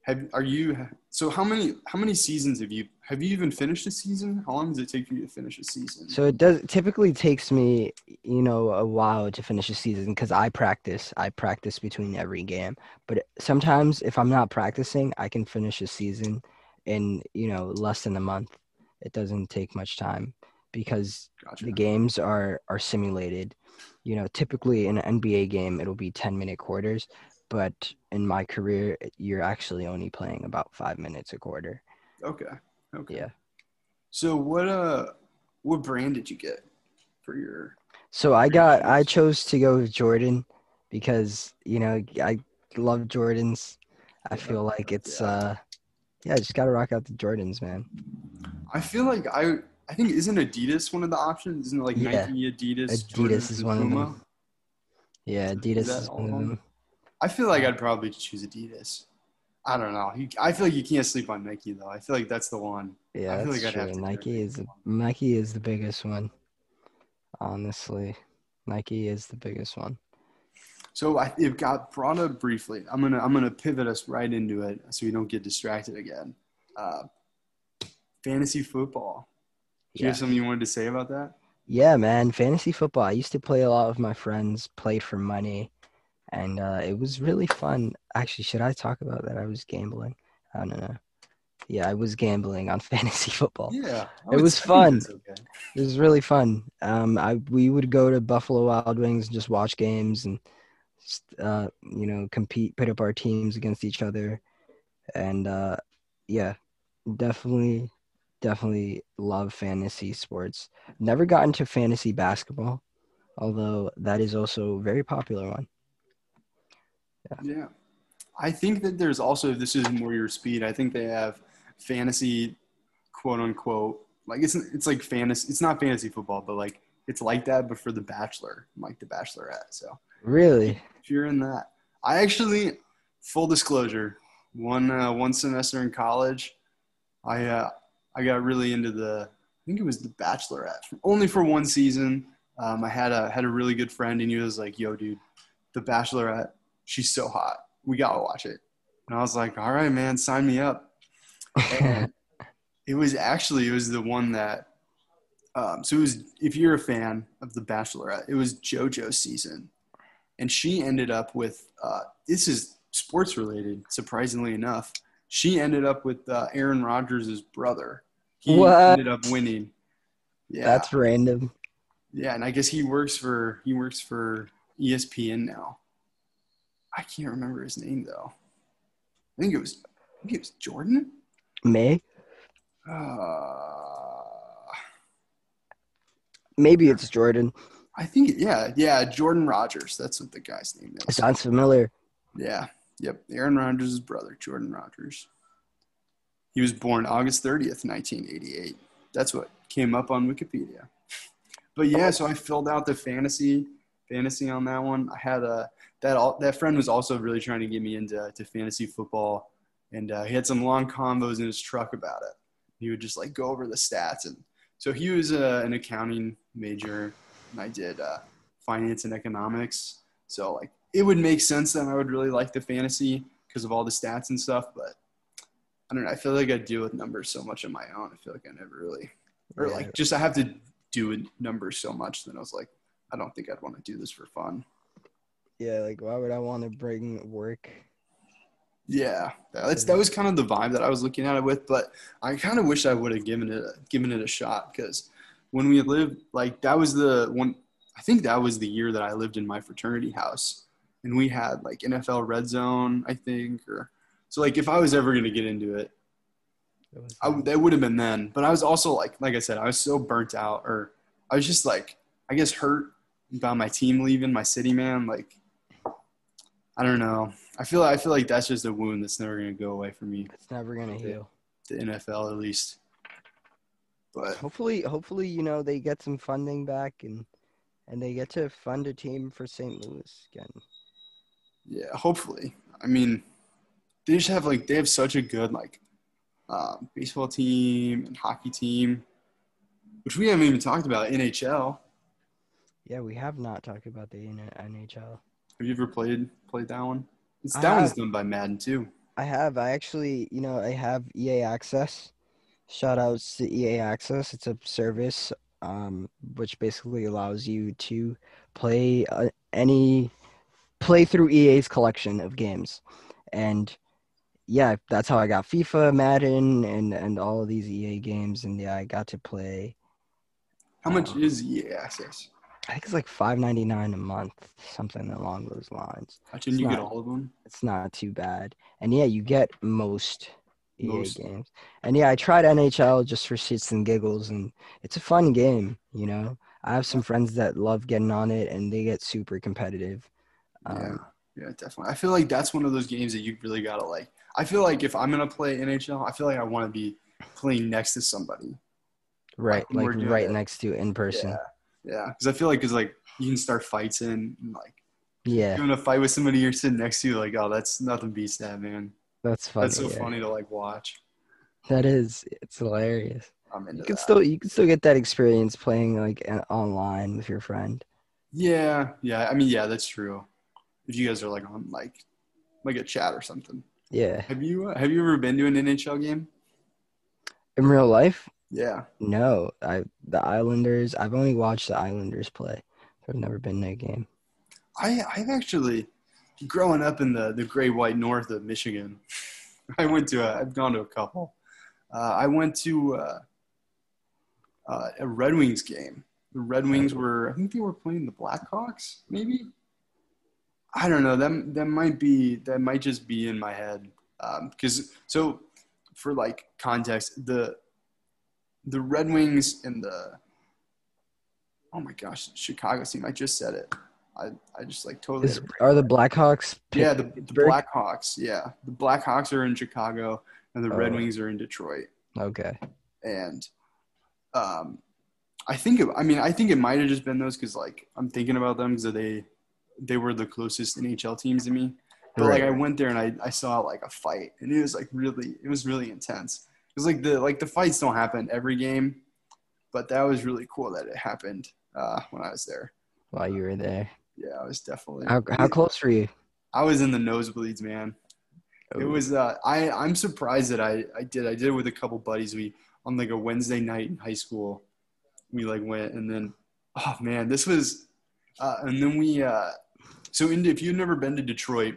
Have are you? So how many how many seasons have you have you even finished a season? How long does it take for you to finish a season? So it does typically takes me, you know, a while to finish a season because I practice. I practice between every game. But sometimes if I'm not practicing, I can finish a season in, you know, less than a month. It doesn't take much time because gotcha. the games are are simulated. You know, typically in an NBA game it'll be 10 minute quarters, but in my career you're actually only playing about 5 minutes a quarter. Okay. Okay. Yeah. So what uh what brand did you get for your? So I got I chose to go with Jordan because you know I love Jordans. I feel like it's yeah. uh yeah, just gotta rock out the Jordans, man. I feel like I I think isn't Adidas one of the options? Isn't it like Yeah. Nike, Adidas, Adidas Jordan, is and one of Puma? them. Yeah, Adidas is one of of them? I feel like I'd probably choose Adidas. I don't know. I feel like you can't sleep on Nike though. I feel like that's the one. Yeah, I feel that's like I'd have true. to Nike is the, Nike is the biggest one. Honestly, Nike is the biggest one. So I, it got brought up briefly. I'm gonna I'm gonna pivot us right into it so we don't get distracted again. Uh, fantasy football. Do you Yeah. have something you wanted to say about that? Yeah, man, fantasy football. I used to play a lot with my friends, played for money, and uh, it was really fun. Actually, should I talk about that? I was gambling. I don't know. Yeah, I was gambling on fantasy football. Yeah, It was fun. Okay. It was really fun. Um, I we would go to Buffalo Wild Wings and just watch games and, uh, you know, compete, put up our teams against each other, and uh, yeah, definitely, definitely love fantasy sports. Never got into fantasy basketball, although that is also a very popular one. Yeah. I think that there's also this is more your speed. I think they have fantasy, quote unquote, like it's it's like fantasy. It's not fantasy football, but like it's like that, but for the Bachelor, like the Bachelorette. So Really? if you're in that, I actually, full disclosure, one uh, one semester in college, I uh, I got really into the. I think it was the Bachelorette, only for one season. Um, I had a had a really good friend, and he was like, "Yo, dude, the Bachelorette, she's so hot. We gotta watch it." And I was like, "All right, man, sign me up." And it was actually it was the one that. Um, so it was if you're a fan of the Bachelorette, it was JoJo's season, and she ended up with uh, this is sports related. Surprisingly enough, she ended up with uh, Aaron Rodgers' brother. He What? ended up winning. Yeah, That's random. yeah, and I guess he works for he works for ESPN now. I can't remember his name though. I think it was I think it was Jordan. May? Uh, Maybe it's Jordan. I think yeah, yeah, Jordan Rodgers. That's what the guy's name is. Sounds familiar. Yeah. Yep. Aaron Rodgers' brother, Jordan Rodgers. He was born August 30th, 1988. That's what came up on Wikipedia. But yeah, so I filled out the fantasy fantasy on that one. I had a that all, that friend was also really trying to get me into to fantasy football, and uh, he had some long combos in his truck about it. He would just like go over the stats, and so he was uh, an accounting major, and I did uh, finance and economics. So like it would make sense that I would really like the fantasy because of all the stats and stuff. But I don't know. I feel like I deal with numbers so much on my own. I feel like I never really, or Yeah. like just I have to do numbers so much. Then I was like, I don't think I'd want to do this for fun. Yeah, like why would I want to bring work? Yeah, that's that was kind of the vibe that I was looking at it with. But I kind of wish I would have given it a, given it a shot because when we lived, like that was the one. I think that was the year that I lived in my fraternity house, and we had like NFL Red Zone. I think, or so like if I was ever gonna get into it, It was I, that would have been then. But I was also like, like I said, I was so burnt out, or I was just like, I guess hurt about my team leaving, my city man. Like, I don't know. I feel I feel like that's just a wound that's never gonna go away for me. it's never gonna heal. The NFL, at least. But Hopefully, hopefully, you know they get some funding back and and they get to fund a team for St. Louis again. yeah, hopefully. I mean, they just have like they have such a good like um, baseball team and hockey team, which we haven't even talked about. NHL. Yeah, we have not talked about the NHL. Have you ever played played that one? It's, that one's done by Madden too. I have. I actually, you know, I have EA Access. Shout outs to EA Access. It's a service um, which basically allows you to play uh, any play through EA's collection of games, and yeah, that's how I got FIFA, Madden, and and all of these EA games. And yeah, I got to play. How much Um, is EA access? I think it's like five ninety nine a month, something along those lines. Can it's you get not- all of them? it's not too bad. And yeah, you get most EA games. And yeah, I tried NHL just for shits and giggles, and it's a fun game. You know, I have some friends that love getting on it, and they get super competitive. yeah, Um, yeah, definitely. I feel like that's one of those games that you really gotta like. I feel like if I'm gonna play NHL, I feel like I want to be playing next to somebody. right, Like, like right next to in person. Yeah, yeah. Because I feel like it's like you can start fights in and like Yeah, doing a fight with somebody you're sitting next to. Like, oh, that's nothing beats that, man. that's funny. That's so yeah. funny to like watch. That is, it's hilarious. I'm into You can that. still, you can still get that experience playing like an- online with your friend. Yeah, yeah. I mean, yeah, that's true. If you guys are like on like like a chat or something. Yeah, Have you uh, have you ever been to an NHL game? in real life, Yeah. no. I the Islanders. I've only watched the Islanders play. I've never been to a game. I I've actually growing up in the the gray white north of Michigan. I went to a I've gone to a couple. Uh, I went to uh, uh, a Red Wings game. The Red Wings were I think they were playing the Blackhawks maybe. I don't know. That that might be that might just be in my head because so for like context the the Red Wings and the oh my gosh Chicago team I just said it I, I just like totally. Is, had a break. are the Blackhawks? yeah, the, the Blackhawks. Yeah, the Blackhawks are in Chicago, and the Red Oh. Wings are in Detroit. Okay. And um, I think it, I mean I think it might have just been those because like I'm thinking about them because they they were the closest NHL teams to me. But like I went there and I, I saw like a fight and it was like really it was really intense. It was like the like the fights don't happen every game, but that was really cool that it happened uh, when I was there. While you were there, Yeah, I was definitely. how how close were you? I was in the nosebleeds, man. It Oh. was. Uh, I I'm surprised that I I did. I did it with a couple buddies. We on like a Wednesday night in high school. We like went and then, oh man, this was, uh, and then we. Uh, so in, if you've never been to Detroit,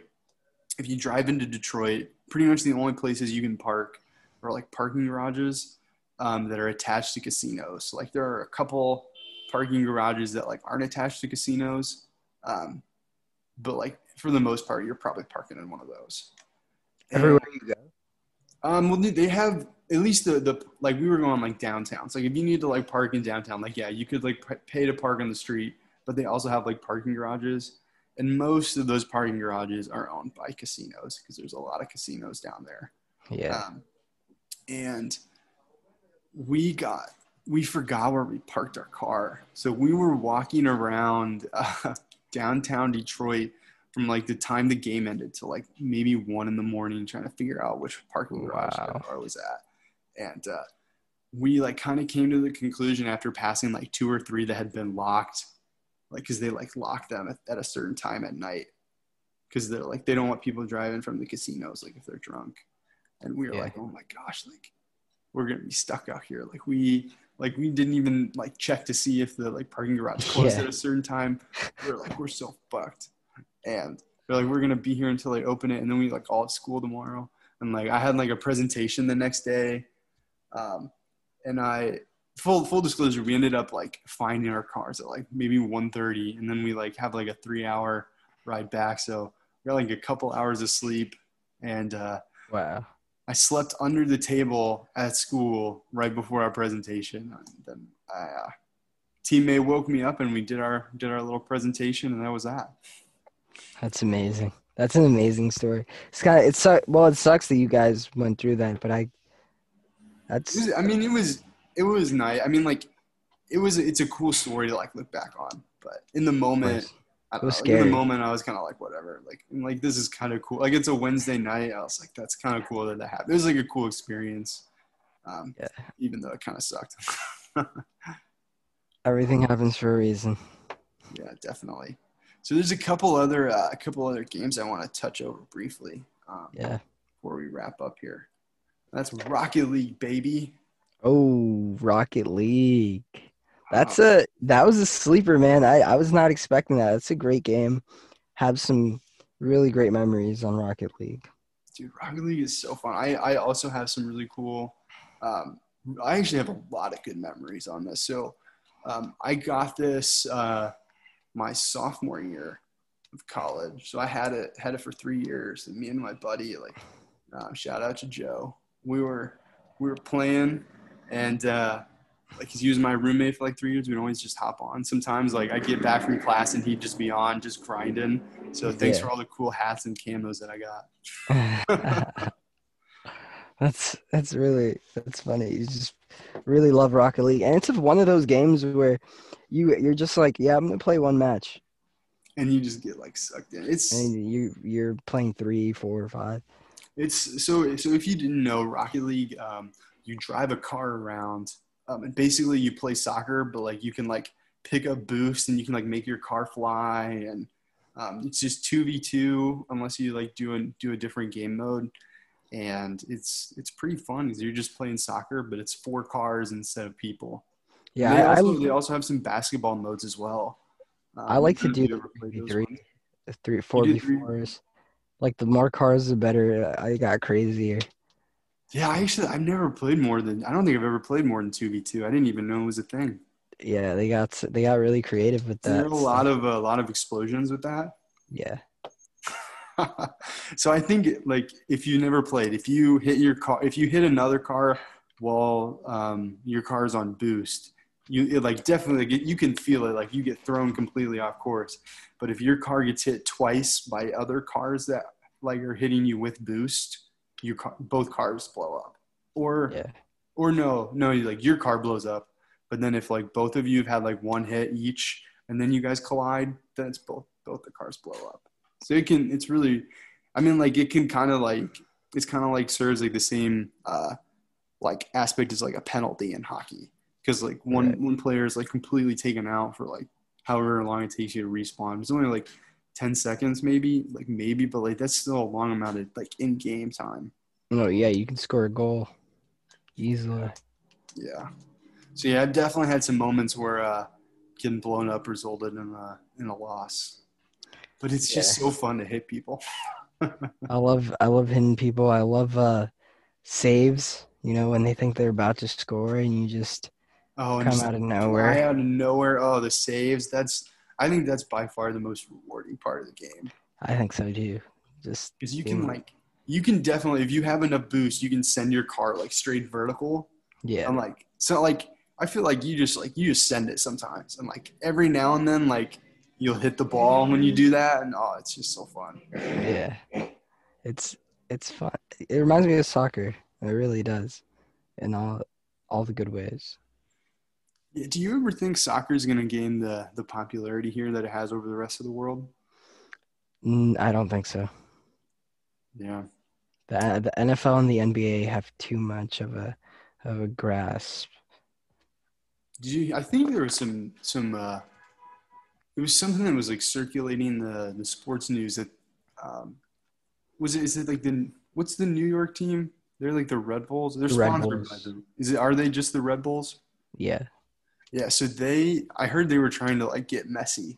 if you drive into Detroit, pretty much the only places you can park are like parking garages um, that are attached to casinos. So like there are a couple parking garages that like aren't attached to casinos, um, but like for the most part, you're probably parking in one of those. Everywhere you go. Um, well, they have at least the the like we were going like downtown. So like if you need to like park in downtown, like yeah, you could like pay to park on the street, but they also have like parking garages, and most of those parking garages are owned by casinos because there's a lot of casinos down there. Yeah. Um, and we got we forgot where we parked our car, so we were walking around uh, downtown Detroit from like the time the game ended to like maybe one in the morning, trying to figure out which parking garage our car was at, and uh, we like kind of came to the conclusion after passing like two or three that had been locked, like because they like lock them at, at a certain time at night, because they're like they don't want people driving from the casinos like if they're drunk. And we were Yeah. like oh my gosh like we're gonna be stuck out here. Like we like we didn't even like check to see if the like parking garage closed Yeah. at a certain time. We are like we're so fucked. And they're like we're gonna be here until they open it and then we like all at school tomorrow. And like i had like a presentation the next day um and i full full disclosure we ended up like finding our cars at like maybe 1.30 and then we like have like a three hour ride back so we got like a couple hours of sleep and uh Wow. I slept under the table at school right before our presentation. And then I, uh, teammate woke me up and we did our did our little presentation and that was that. That's amazing. That's an amazing story. It's kind of it's well, it sucks that you guys went through that, but I. That's was, I mean, it was it was nice. I mean, like it was it's a cool story to like look back on. But in the moment, I don't It was in the moment, I was kind of like whatever. Like like this is kind of cool. Like it's a Wednesday night. I was like that's kind of cool that that happened. It was like a cool experience. Um, Yeah. Even though it kind of sucked. everything happens for a reason. Yeah, definitely. So there's a couple other uh, a couple other games I want to touch over briefly um, Yeah. before we wrap up here. That's Rocket League, baby. Oh, Rocket League. That's a that was a sleeper, man. I I was not expecting that. It's a great game. Have some really great memories on Rocket League. dude. Rocket League is so fun. I I also have some really cool. Um, I actually have a lot of good memories on this. So um, I got this uh, my sophomore year of college. So I had it had it for three years. And me and my buddy, like, uh, shout out to Joe. We were we were playing, and uh, like he was my roommate for like three years. We'd always just hop on. Sometimes like I get back from class and he'd just be on, just grinding. So thanks Yeah. for all the cool hats and camos that I got. that's that's really that's funny. You just really love Rocket League, and it's one of those games where you you're just like, yeah, I'm gonna play one match, and you just get like sucked in. It's and you you're playing three, four, or five. it's so so if you didn't know Rocket League, um, you drive a car around, um, and basically you play soccer, but like you can like pick up boosts and you can like make your car fly, and um, it's just two v two unless you like do a do a different game mode, and it's it's pretty fun because you're just playing soccer, but it's four cars instead of people. Yeah, they I, also, I, they also have some basketball modes as well. Um, I like to do the played 3v3. four v. Like the more cars, the better. I got crazier. Yeah, I actually I've never played more than I don't think I've ever played more than two v two. I didn't even know it was a thing. Yeah, they got they got really creative with that. are a lot of a lot of explosions with that. yeah, so I think like if you never played, if you hit your car, if you hit another car while um, your car is on boost, you it, like definitely get, you can feel it like you get thrown completely off course. But if your car gets hit twice by other cars that like are hitting you with boost, you car, both cars blow up. Or Yeah. or no, no, You like your car blows up. But then if like both of you have had like one hit each, and then you guys collide, then it's both both the cars blow up. So it can it's really, I mean like it can kind of like it's kind of like serves like the same uh like aspect as like a penalty in hockey because like one Right. one player is like completely taken out for like however long it takes you to respawn. It's only like ten seconds maybe like maybe, but like that's still a long amount of like in game time. No, yeah, you can score a goal easily. Yeah. So yeah, I've definitely had some moments where uh, getting blown up resulted in a in a loss. But it's just so fun to hit people. I love I love hitting people. I love uh saves, you know, when they think they're about to score and you just Oh, come just out of nowhere. out of nowhere. Oh, the saves. That's I think that's by far the most rewarding part of the game I think so too. Just because you can like you can definitely if you have enough boost, you can send your car like straight vertical. yeah. I'm like so like I feel like you just like you just send it sometimes, and like every now and then like you'll hit the ball when you do that, and oh, it's just so fun. Yeah. It's it's fun. It reminds me of soccer. It really does. In all all the good ways. Do you ever think soccer is going to gain the the popularity here that it has over the rest of the world? Mm, I don't think so. Yeah. The the NFL and the NBA have too much of a of a grasp. Did you? I think there was some some. uh It was something that was like circulating the the sports news that um, was it? Is it like the what's the New York team? They're like the Red Bulls. They're The Red sponsored by Bulls. Is it? Are they just the Red Bulls? Yeah. Yeah. So they, I heard they were trying to like get Messi,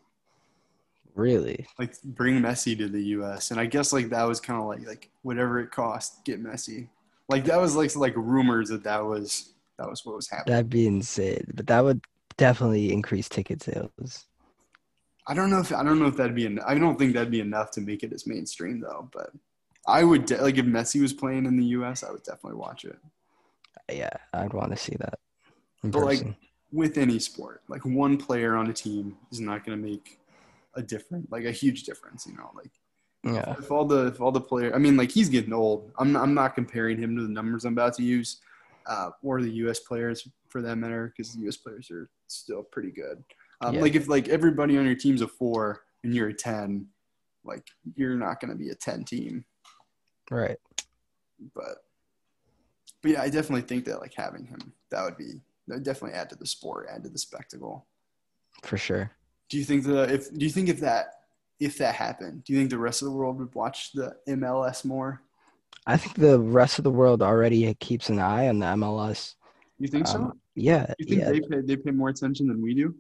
Really. like bring Messi to the U.S. And I guess like that was kind of like like whatever it cost, get Messi. Like that was like like rumors that that was that was what was happening. That'd be insane. But that would definitely increase ticket sales. I don't know if I don't know if that'd be. En- I don't think that'd be enough to make it as mainstream though. But I would de- like if Messi was playing in the U.S. I would definitely watch it Yeah, I'd want to see that in But, like, person. With any sport. Like one player on a team is not going to make a different, like a huge difference. You know, like yeah. if all the if all the player, I mean, like he's getting old. I'm I'm not comparing him to the numbers I'm about to use, uh, or the U.S. players for that matter, because the U.S. players are still pretty good. Um, Yeah. Like if like everybody on your team's a four and you're a ten, like you're not going to be a ten team. Right. But but yeah, I definitely think that like having him that would be that definitely add to the sport, add to the spectacle. For sure. Do you think the if do you think if that if that happened, do you think the rest of the world would watch the MLS more? I think the rest of the world already keeps an eye on the MLS. You think so? Um, yeah, You think yeah. they pay they pay more attention than we do?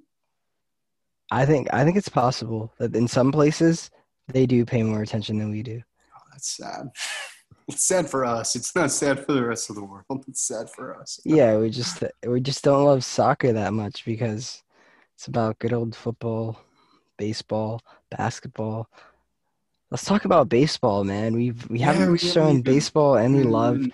I think I think it's possible that in some places they do pay more attention than we do. Oh, that's sad. It's sad for us. It's not sad for the rest of the world. It's sad for us. Yeah, we just we just don't love soccer that much because it's about good old football, baseball, basketball. Let's talk about baseball, man. We've we haven't Yeah, yeah, shown we- baseball any mm-hmm. love.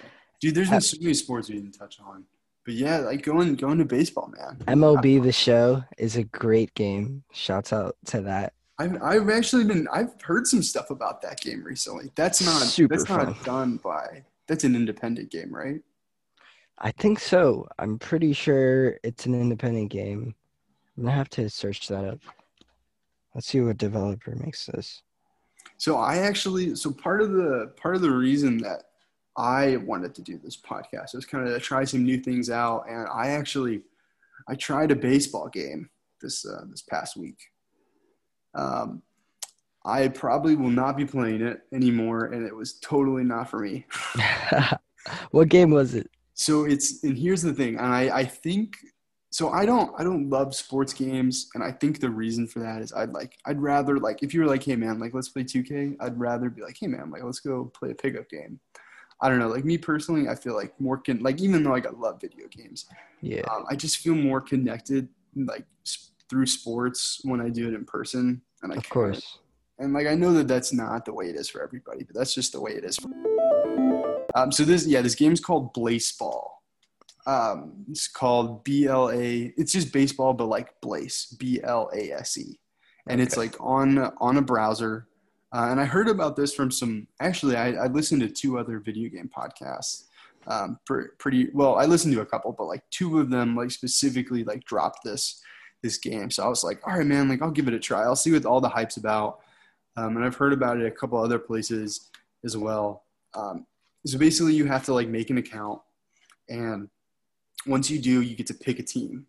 Dude, there's been so many sports we didn't touch on. But yeah, like going going to baseball, man. MLB the show is a great game. Shouts out to that. I've, I've actually been I've heard some stuff about that game recently. That's not Super that's fun. not done by that's an independent game, right? I think so. I'm pretty sure it's an independent game. I'm gonna have to search that up. Let's see what developer makes this. So I actually so part of the part of the reason that I wanted to do this podcast was kind of to try some new things out, and I actually I tried a baseball game this uh, this past week. Um, I probably will not be playing it anymore, and it was totally not for me. what game was it? So it's and here's the thing, and I I think so I don't I don't love sports games, and I think the reason for that is I'd like I'd rather like if you were like hey man like let's play 2K, I'd rather be like hey man like let's go play a pickup game. I don't know like me personally I feel like more can like even though like I love video games, Yeah. um, I just feel more connected like s- through sports when I do it in person, and I Of course. and like I know that that's not the way it is for everybody, but that's just the way it is. Um, so this, yeah, this game's called Blaseball. Um, it's called BLA. It's just baseball, but like Blase, B L A S E, and it's like on on a browser. Uh, and I heard about this from some. Actually, I, I listened to two other video game podcasts. Um, pre- pretty well. I listened to a couple, but like two of them, like specifically, like dropped this this game. So I was like, all right, man, like I'll give it a try. I'll see what all the hype's about. Um, and I've heard about it a couple other places as well. Um, so basically, you have to like make an account, and once you do, you get to pick a team.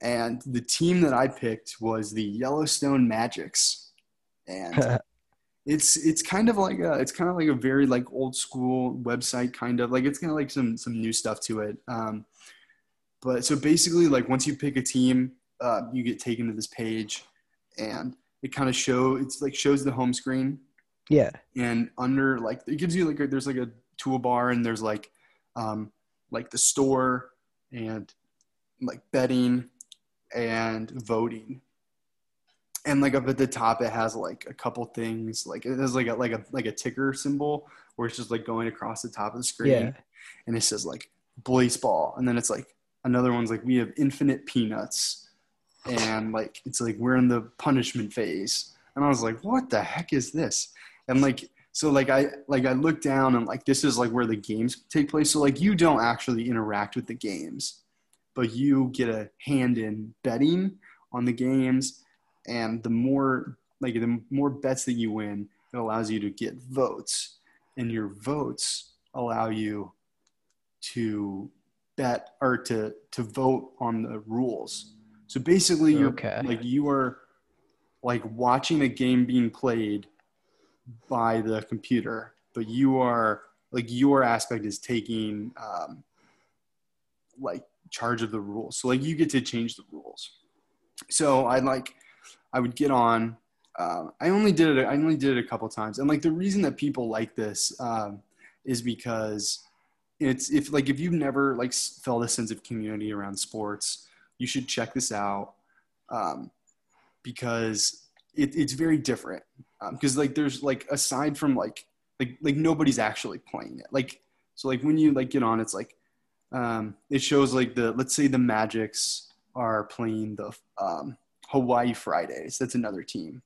And the team that I picked was the Yellowstone Magics, and it's it's kind of like a it's kind of like a very like old school website kind of like it's kind of like some some new stuff to it. Um, but so basically, like once you pick a team, uh, you get taken to this page, and it kind of show it's like shows the home screen. Yeah. and under like it gives you like a, there's like a toolbar and there's like um like the store and like betting and voting. And like up at the top it has like a couple things like it has like a like a like a ticker symbol where it's just like going across the top of the screen. Yeah. and it says like baseball. And then it's like another one's like we have infinite peanuts and like it's like we're in the punishment phase. And i was like what the heck is this? And like so like i like i look down and like this is like where the games take place. So like you don't actually interact with the games but you get a hand in betting on the games. And the more like the more bets that you win it allows you to get votes. And your votes allow you to bet or to to vote on the rules so basically you're Okay. like you are like watching a game being played by the computer but you are like your aspect is taking um, like charge of the rules. So like you get to change the rules. So i like i would get on um, i only did it i only did it a couple times. And like the reason that people like this um, is because it's if like if you've never like felt a sense of community around sports you should check this out um, because it, it's very different because like there's like aside from like like like nobody's actually playing it. Like so like when you like get on it's like um, it shows like the let's say the magics are playing the um, hawaii fridays. That's another team.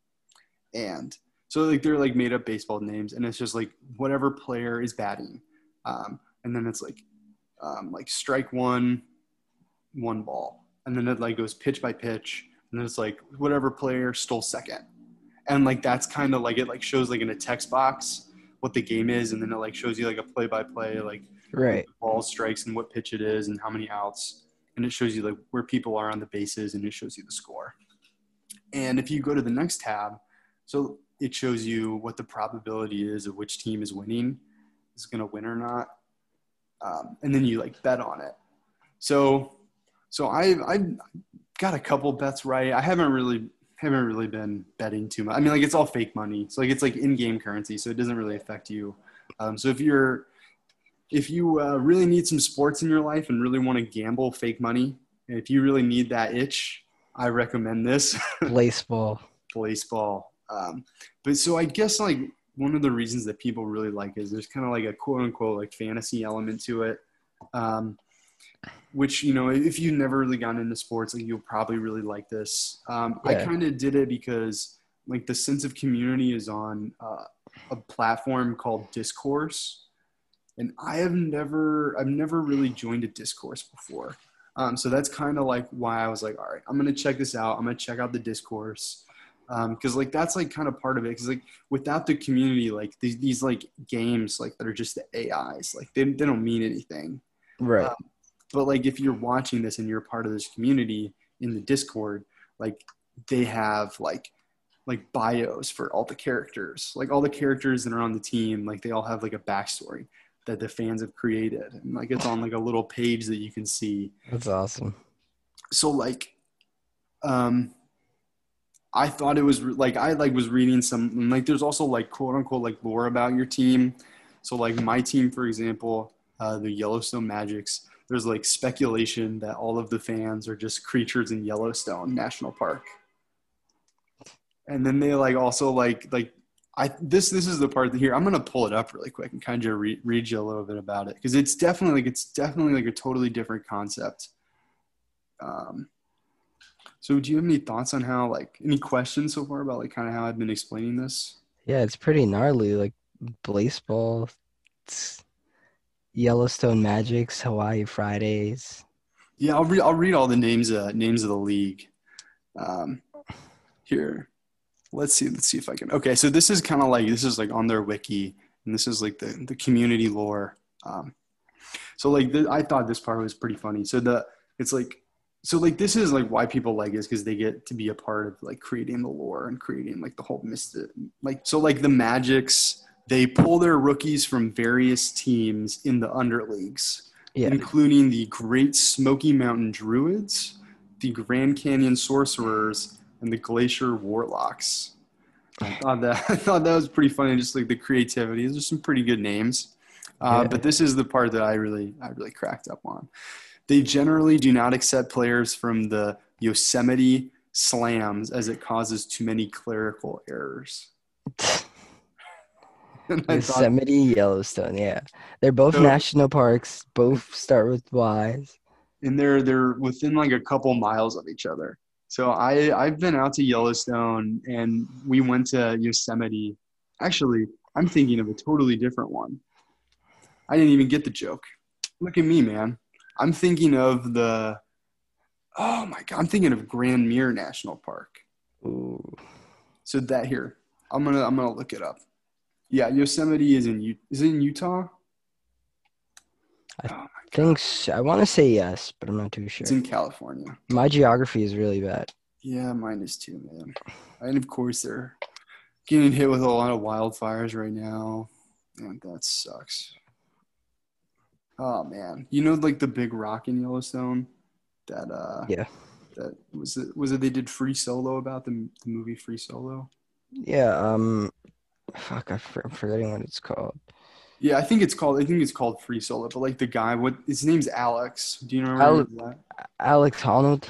And so like they're like made up baseball names and it's just like whatever player is batting um, and then it's like um, like strike one one ball and then it like goes pitch by pitch and then it's like whatever player stole second. And like that's kind of like it like shows like in a text box what the game is and then it like shows you like a play by play like Right. the ball strikes and what pitch it is and how many outs and it shows you like where people are on the bases and it shows you the score. And if you go to the next tab so it shows you what the probability is of which team is winning is going to win or not um, and then you like bet on it. So so i i got a couple bets right i haven't really haven't really been betting too much i mean like it's all fake money so like it's like in-game currency so it doesn't really affect you um, so if you're if you uh, really need some sports in your life and really want to gamble fake money, if you really need that itch, I recommend this Baseball. baseball. Um, but so I guess like one of the reasons that people really like is there's kind of like a quote unquote like fantasy element to it. Um, which you know if you've never really gotten into sports like you'll probably really like this. Um, i kind of did it because like the sense of community is on uh, a platform called discourse. And i have never i've never really joined a discourse before. Um, so that's kind of like why i was like all right i'm gonna check this out. I'm gonna check out the discourse. Because like that's like kind of part of it. Because like without the community like these, these like games like that are just the ais like they, they don't mean anything. Right. But like if you're watching this and you're part of this community in the discord like they have like like bios for all the characters like all the characters that are on the team like they all have like a backstory that the fans have created. And like it's on like a little page that you can see. That's awesome. so like um i thought it was re- like i like was reading some like there's also like quote unquote like lore about your team. So like my team for example uh, the yellowstone magics there's like speculation that all of the fans are just creatures in yellowstone national park and then they like also like like I this this is the part that here I'm gonna pull it up really quick and kind of re- read you a little bit about it because it's definitely like it's definitely like a totally different concept. Um, so do you have any thoughts on how like any questions so far about like kind of how I've been explaining this? Yeah, it's pretty gnarly. Like baseball, it's Yellowstone Magics, Hawaii Fridays. Yeah, I'll read I'll read all the names uh, names of the league. Um, here, let's see let's see if I can. Okay, so this is kind of like this is like on their wiki, and this is like the the community lore. Um, so like I thought this part was pretty funny. So the it's like so like this is like why people like is because they get to be a part of like creating the lore and creating like the whole mystic like so like the magics they pull their rookies from various teams in the underleagues Yeah. including the great smoky mountain druids the grand canyon sorcerers and the glacier warlocks i thought that i thought that was pretty funny just like the creativity those are some pretty good names uh, Yeah. but this is the part that i really i really cracked up on they generally do not accept players from the Yosemite slams as it causes too many clerical errors. I thought, Yosemite, Yellowstone. Yeah, they're both So- national parks. Both start with Y's. and they're they're within like a couple miles of each other. So I I've been out to Yellowstone and we went to Yosemite. Actually, I'm thinking of a totally different one. I didn't even get the joke. Look at me, man. I'm thinking of the Oh my god, I'm thinking of Grand Mere National Park. Ooh. So that here, I'm gonna I'm gonna look it up. Yeah, Yosemite is in U- is it in Utah? I Oh Think s- I want to say yes, but I'm not too sure. it's in California. My geography is really bad. Yeah, mine is too, man. And of course, they're getting hit with a lot of wildfires right now, and that sucks. Oh man, you know, like the big rock in Yellowstone, that uh, Yeah. that was it. Was it they did Free Solo about the the movie Free Solo? Yeah. Um. Fuck, I'm forgetting what it's called. Yeah, I think it's called. I think it's called Free Solo. But like the guy, what his name's Alex. Do you know Ale- that? Alex Honnold.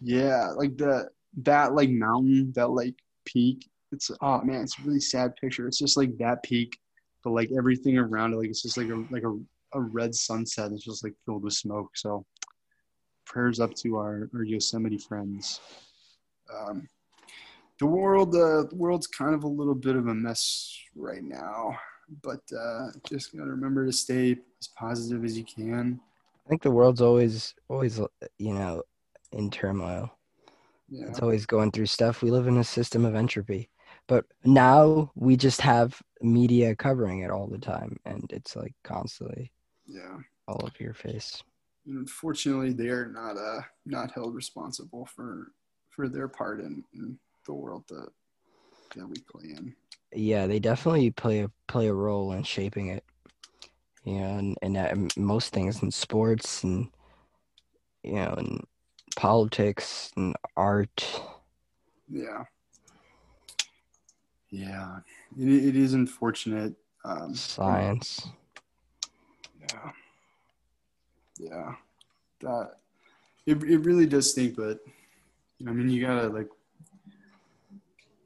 Yeah, like the that like mountain, that like peak. It's oh man, it's a really sad picture. It's just like that peak, but like everything around it, like it's just like a like a, a red sunset. It's just like filled with smoke. So prayers up to our, our Yosemite friends. Um, the world, uh, the world's kind of a little bit of a mess right now, but uh, just gotta remember to stay as positive as you can. I think the world's always, always, you know, in turmoil. Yeah. It's always going through stuff. We live in a system of entropy, but now we just have media covering it all the time, and it's like constantly Yeah. all over your face. And unfortunately, they are not uh not held responsible for for their part in, in the world that that we play in. Yeah, they definitely play a play a role in shaping it. You know, and, and most things in sports and you know, and politics and art. Yeah. Yeah, it, it is unfortunate. Um, Science. Yeah. Yeah. That it it really does stink, but I mean you gotta like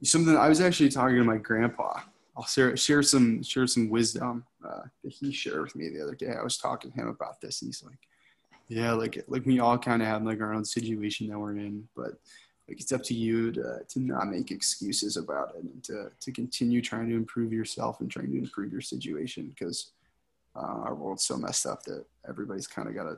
something I was actually talking to my grandpa. I'll share share some share some wisdom uh, that he shared with me the other day. I was talking to him about this and he's like, Yeah, like like we all kinda have like our own situation that we're in, but like it's up to you to to not make excuses about it and to to continue trying to improve yourself and trying to improve your situation because uh, our world's so messed up that everybody's kind of got to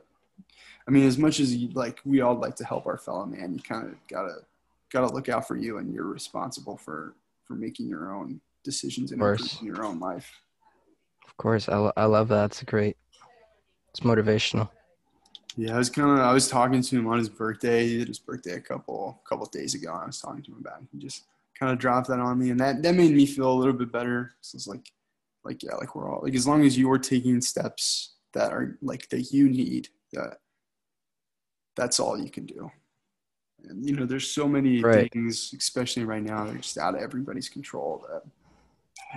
i mean as much as you like we all like to help our fellow man you kind of gotta gotta look out for you and you're responsible for for making your own decisions and improving your own life. Of course, I, I love that. It's great. It's motivational. yeah i was kind of i was talking to him on his birthday. He did his birthday a couple couple days ago. I was talking to him about it. He just kind of dropped that on me and that that made me feel a little bit better. So it's like like yeah like we're all like as long as you're taking steps that are like that you need that that's all you can do you know there's so many Right. things especially right now that are just out of everybody's control that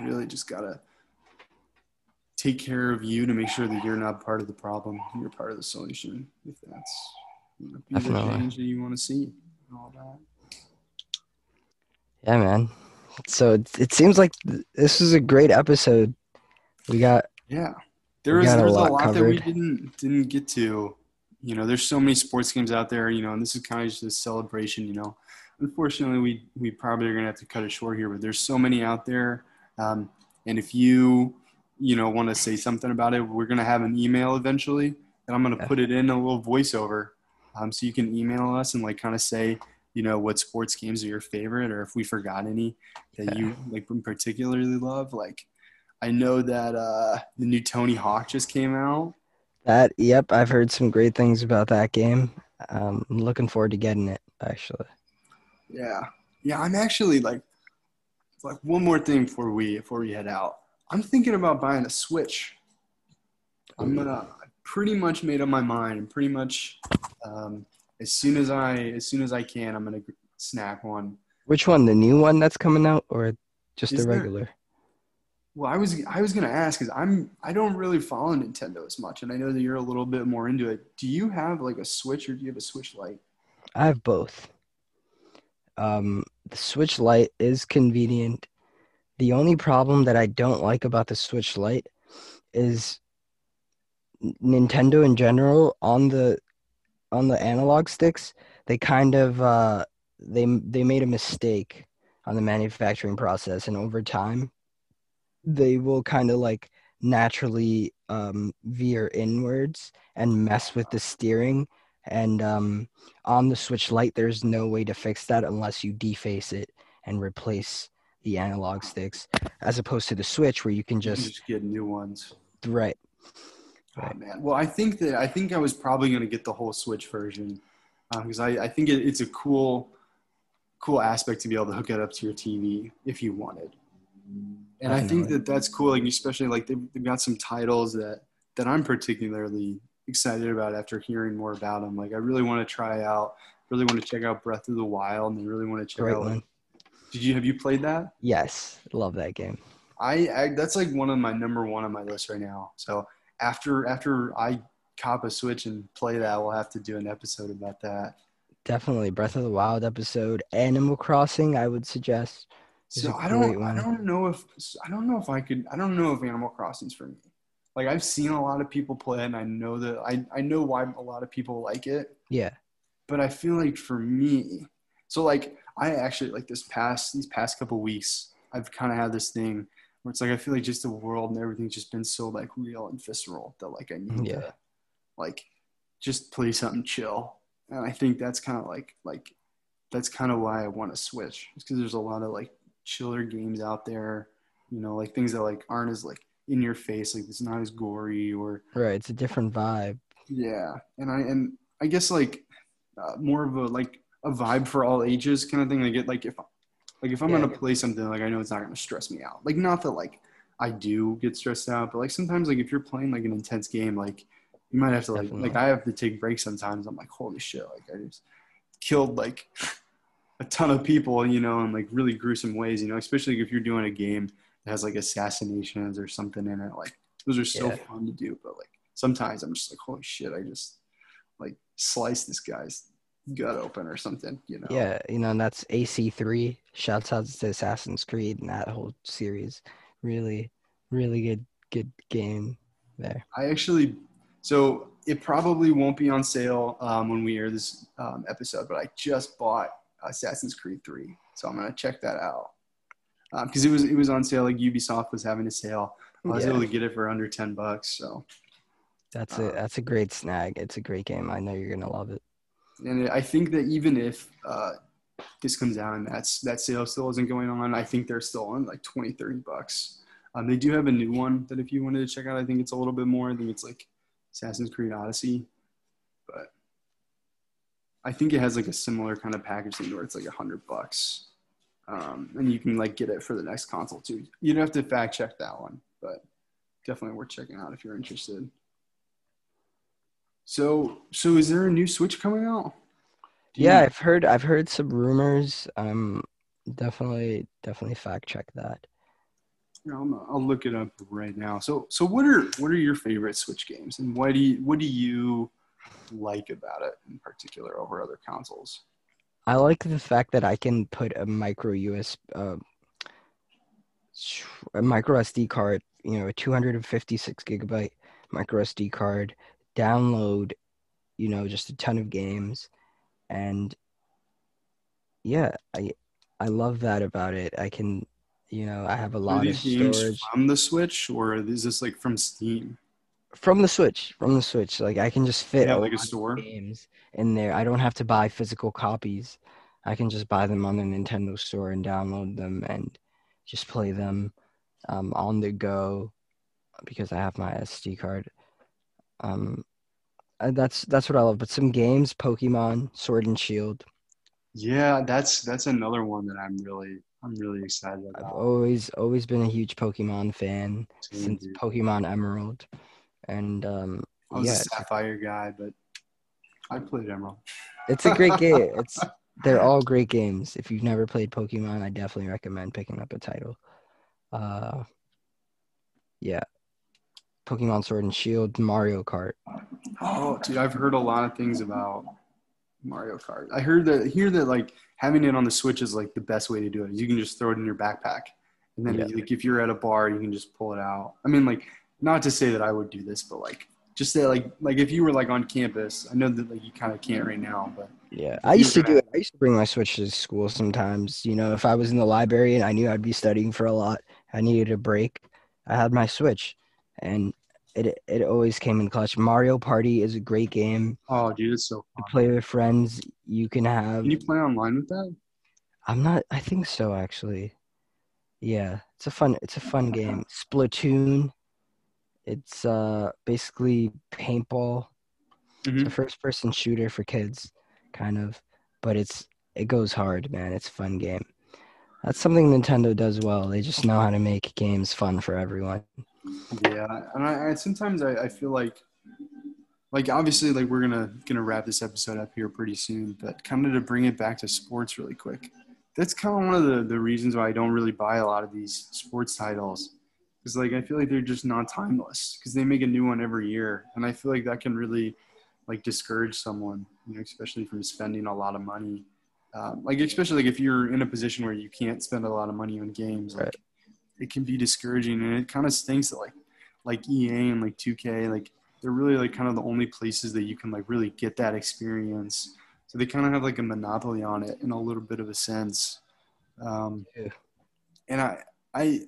you really just gotta take care of you to make sure that you're not part of the problem you're part of the solution if that's you know, be the change that you want to see and all that Yeah, man. So it, it seems like th- this is a great episode. We got Yeah, there was a there's a lot lot, that we didn't didn't get to. You know, there's so many sports games out there. You know, and this is kind of just a celebration. You know, unfortunately, we we probably are gonna have to cut it short here, but there's so many out there. Um, and if you you know want to say something about it, we're gonna have an email eventually, and I'm gonna Yeah. put it in a little voiceover, um, so you can email us and like kind of say. You know what sports games are your favorite, or if we forgot any that Yeah. you like particularly love. Like, I know that uh, the new Tony Hawk just came out. That. Yep, I've heard some great things about that game. Um, I'm looking forward to getting it. Actually, Yeah, yeah. I'm actually like, like one more thing before we before we head out. I'm thinking about buying a Switch. I'm gonna. I pretty much made up my mind, and pretty much um, as soon as I as soon as I can, I'm gonna snap one. which one? The new one that's coming out, or just Is the there- regular? Well, I was I was gonna ask because I'm I don't really follow Nintendo as much, and I know that you're a little bit more into it. Do you have like a Switch or do you have a Switch Lite? I have both. Um, the Switch Lite is convenient. The only problem that I don't like about the Switch Lite is Nintendo in general on the on the analog sticks. They kind of uh, they they made a mistake on the manufacturing process, and over time, they will kind of like naturally um, veer inwards and mess with the steering and um, on the Switch Lite, there's no way to fix that unless you deface it and replace the analog sticks, as opposed to the Switch where you can You can just just get new ones. right. Oh man. Well, I think that I think I was probably gonna get the whole Switch version because I, I think it, it's a cool, cool aspect to be able to hook it up to your TV if you wanted. And I think that that's cool. Like especially like they've, they've got some titles that that I'm particularly excited about after hearing more about them. Like I really want to try out, really want to check out Breath of the Wild, and I really want to check Great out. one. Like, did you have you played that? Yes, love that game. I, I that's like one of my number one on my list right now. So after after I cop a Switch and play that, we'll have to do an episode about that. Definitely Breath of the Wild episode, Animal Crossing. I would suggest. So I don't. I don't know if I don't know if I could I don't know if Animal Crossing's for me. Like I've seen a lot of people play and I know that I, I know why a lot of people like it, Yeah, but I feel like for me, so like I actually like this past these past couple weeks, I've kind of had this thing where it's like I feel like just the world and everything's just been so like real and visceral that like I need Yeah. to like just play something chill. And I think that's kind of like like that's kind of why I want to switch because there's a lot of like chiller games out there, you know, like things that like aren't as like in your face, like it's not as gory or right. It's a different vibe. yeah, and I and I guess like uh, more of a like a vibe for all ages kind of thing. Like it like if like if I'm Yeah. gonna play something, like I know it's not gonna stress me out. Like not that like I do get stressed out, but like sometimes like if you're playing like an intense game, like you might have to like Definitely. like I have to take breaks sometimes. I'm like holy shit, like I just killed like a ton of people, you know, in like really gruesome ways, you know, especially if you're doing a game that has like assassinations or something in it. Like those are so Yeah. fun to do, but like sometimes I'm just like, holy shit, I just like slice this guy's gut open or something, you know? Yeah, you know, and that's AC3. Shouts out to Assassin's Creed and that whole series. Really, really good, good game there. I actually, so it probably won't be on sale um, when we air this um, episode, but I just bought Assassin's Creed 3, so I'm gonna check that out because it was it was on sale. Like Ubisoft was having a sale. I was Yeah. able to get it for under ten bucks. So, That's a Uh, that's a great snag. It's a great game. I know you're gonna love it. and I think that even if uh, this comes out and that's that sale still isn't going on, I think they're still on like 20, 30 bucks. Um, they do have a new one that if you wanted to check out, I think it's a little bit more. I think it's like Assassin's Creed Odyssey, I think it has like a similar kind of package thing where it's like a hundred bucks, um, and you can like get it for the next console too. You'd have to fact check that one, but definitely worth checking out if you're interested. So, so is there a new Switch coming out? You- Yeah, I've heard I've heard some rumors. Um, definitely definitely fact check that. Yeah, I'll, I'll look it up right now. So, so what are what are your favorite Switch games, and why do you what do you like about it in particular over other consoles? I like the fact that I can put a micro US uh, a micro SD card, you know, a 256 gigabyte micro SD card, download, you know, just a ton of games, and yeah, I I love that about it. I can, you know, I have a lot of storage from the Switch, or is this like from Steam? From the Switch. From the Switch, like I can just fit Yeah, like a store. games in there. I don't have to buy physical copies. I can just buy them on the Nintendo Store and download them and just play them um, on the go because I have my SD card. Um, uh, that's that's what I love. But some games, Pokemon, Sword and Shield. Yeah, that's that's another one that I'm really I'm really excited about. I've always always been a huge Pokemon fan Same, since dude. Pokemon Emerald, and um, I was yeah, a Sapphire guy, but I played Emerald. It's a great game. It's they're all great games. If you've never played Pokemon, I definitely recommend picking up a title. Uh yeah. Pokemon Sword and Shield, Mario Kart. Oh, dude, I've heard a lot of things about Mario Kart. I heard that hear that like having it on the Switch is like the best way to do it. You can just throw it in your backpack, and then Yeah. like if you're at a bar, you can just pull it out. I mean, like not to say that I would do this, but like just that like like if you were like on campus, I know that like you kind of can't right now, but Yeah. I used to do it. I used to bring my Switch to school sometimes. You know, if I was in the library and I knew I'd be studying for a lot, I needed a break. I had my Switch and it it always came in clutch. Mario Party is a great game oh, dude, it's so fun. play with friends. You can have Can you play online with that? I'm not. I think so, actually. Yeah, it's a fun. It's a fun game. Splatoon. It's uh basically paintball. It's a Mhm. first-person shooter for kids, kind of, but it's it goes hard, man. It's a fun game. That's something Nintendo does well. They just know how to make games fun for everyone. Yeah, and I, I sometimes I, I feel like, like obviously, like we're gonna gonna wrap this episode up here pretty soon, but kind of to bring it back to sports really quick. That's kind of one of the the reasons why I don't really buy a lot of these sports titles, because like I feel like they're just not timeless because they make a new one every year, and I feel like that can really like discourage someone, you know, especially from spending a lot of money. Um, like especially like if you're in a position where you can't spend a lot of money on games, like Right. it can be discouraging and it kind of stinks that like like EA and like 2K like they're really like kind of the only places that you can like really get that experience. So they kind of have like a monopoly on it in a little bit of a sense. Um, Yeah. And I I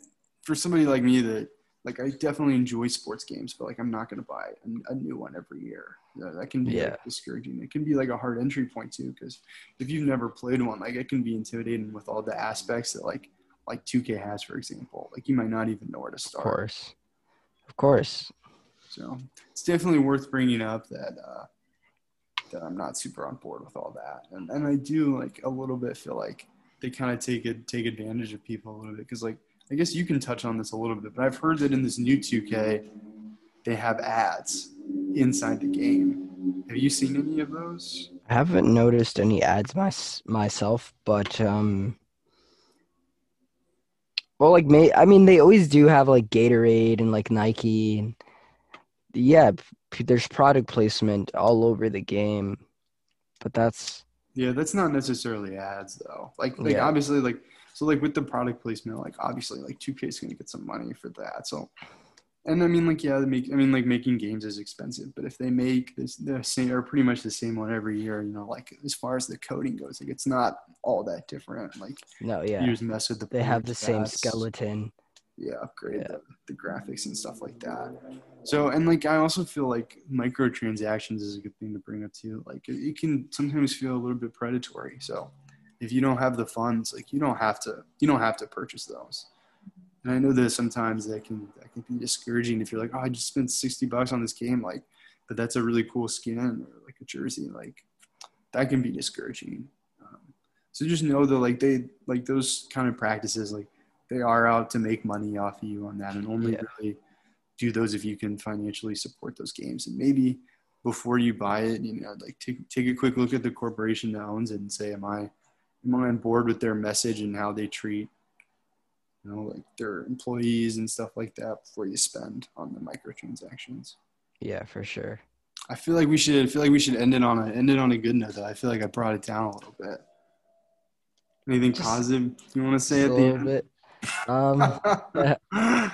for somebody like me that like I definitely enjoy sports games, but like I'm not gonna buy a, a new one every year. That, that can be Yeah. like, discouraging. It can be like a hard entry point too, because if you've never played one, like it can be intimidating with all the aspects that like like 2K has, for example. Like you might not even know where to start. Of course, of course. So it's definitely worth bringing up that uh, that I'm not super on board with all that, and and I do like a little bit feel like they kind of take it take advantage of people a little bit because like I guess you can touch on this a little bit, but I've heard that in this new 2K they have ads inside the game. Have you seen any of those? I haven't noticed any ads my, myself, but um, well, like may I mean they always do have like Gatorade and like Nike and yeah, p- there's product placement all over the game, but that's Yeah, that's not necessarily ads though. Like like Yeah. obviously like so like with the product placement, like obviously like 2K is gonna get some money for that. So and I mean like yeah, make I mean like making games is expensive, but if they make this the same or pretty much the same one every year, you know, like as far as the coding goes, like it's not all that different. Like no, you yeah, just mess with the they have the same skeleton. yeah upgrade Yeah. The, the graphics and stuff like that so and like i also feel like microtransactions is a good thing to bring up too like it, it can sometimes feel a little bit predatory so if you don't have the funds like you don't have to you don't have to purchase those. And i know that sometimes that can that can be discouraging if you're like oh i just spent 60 bucks on this game like but that's a really cool skin or like a jersey like that can be discouraging. Um, so just know that like they like those kind of practices like they are out to make money off of you on that and only Yeah. really do those if you can financially support those games. And maybe before you buy it you know like take, take a quick look at the corporation that owns it and say am i am i on board with their message and how they treat you know like their employees and stuff like that before you spend on the microtransactions Yeah, for sure. i feel like we should I feel like we should end it on a end it on a good note though i feel like i brought it down a little bit anything Just- positive you want to say at a the little end bit. Um,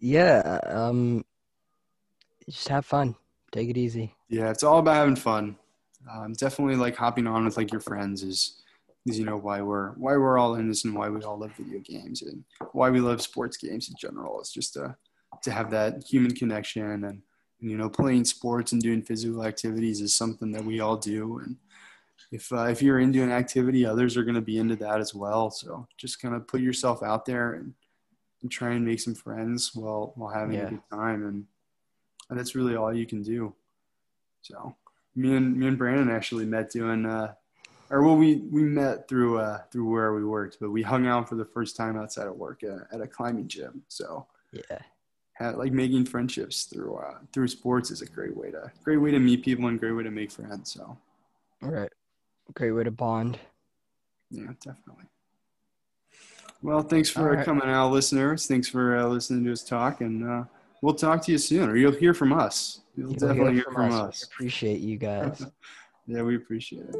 yeah. Um, just have fun. Take it easy. yeah, it's all about having fun. Um, definitely like hopping on with like your friends is, is you know why we're why we're all in this and why we all love video games and why we love sports games in general. It's just to to have that human connection and, and you know playing sports and doing physical activities is something that we all do and if uh, if you're into an activity, others are going to be into that as well. So just kind of put yourself out there and, and try and make some friends while while having Yeah. a good time, and and that's really all you can do. So me and me and Brandon actually met doing, uh, or well, we we met through uh, through where we worked, but we hung out for the first time outside of work at, at a climbing gym. So Yeah. had, like making friendships through uh, through sports is a great way to great way to meet people and great way to make friends. So. All right. Great way to bond. Yeah, definitely. Well, thanks for right. coming out, listeners. Thanks for uh, listening to us talk, and uh, we'll talk to you soon, or you'll hear from us. You'll You'll definitely hear hear from We us. appreciate you guys. Yeah, we appreciate it.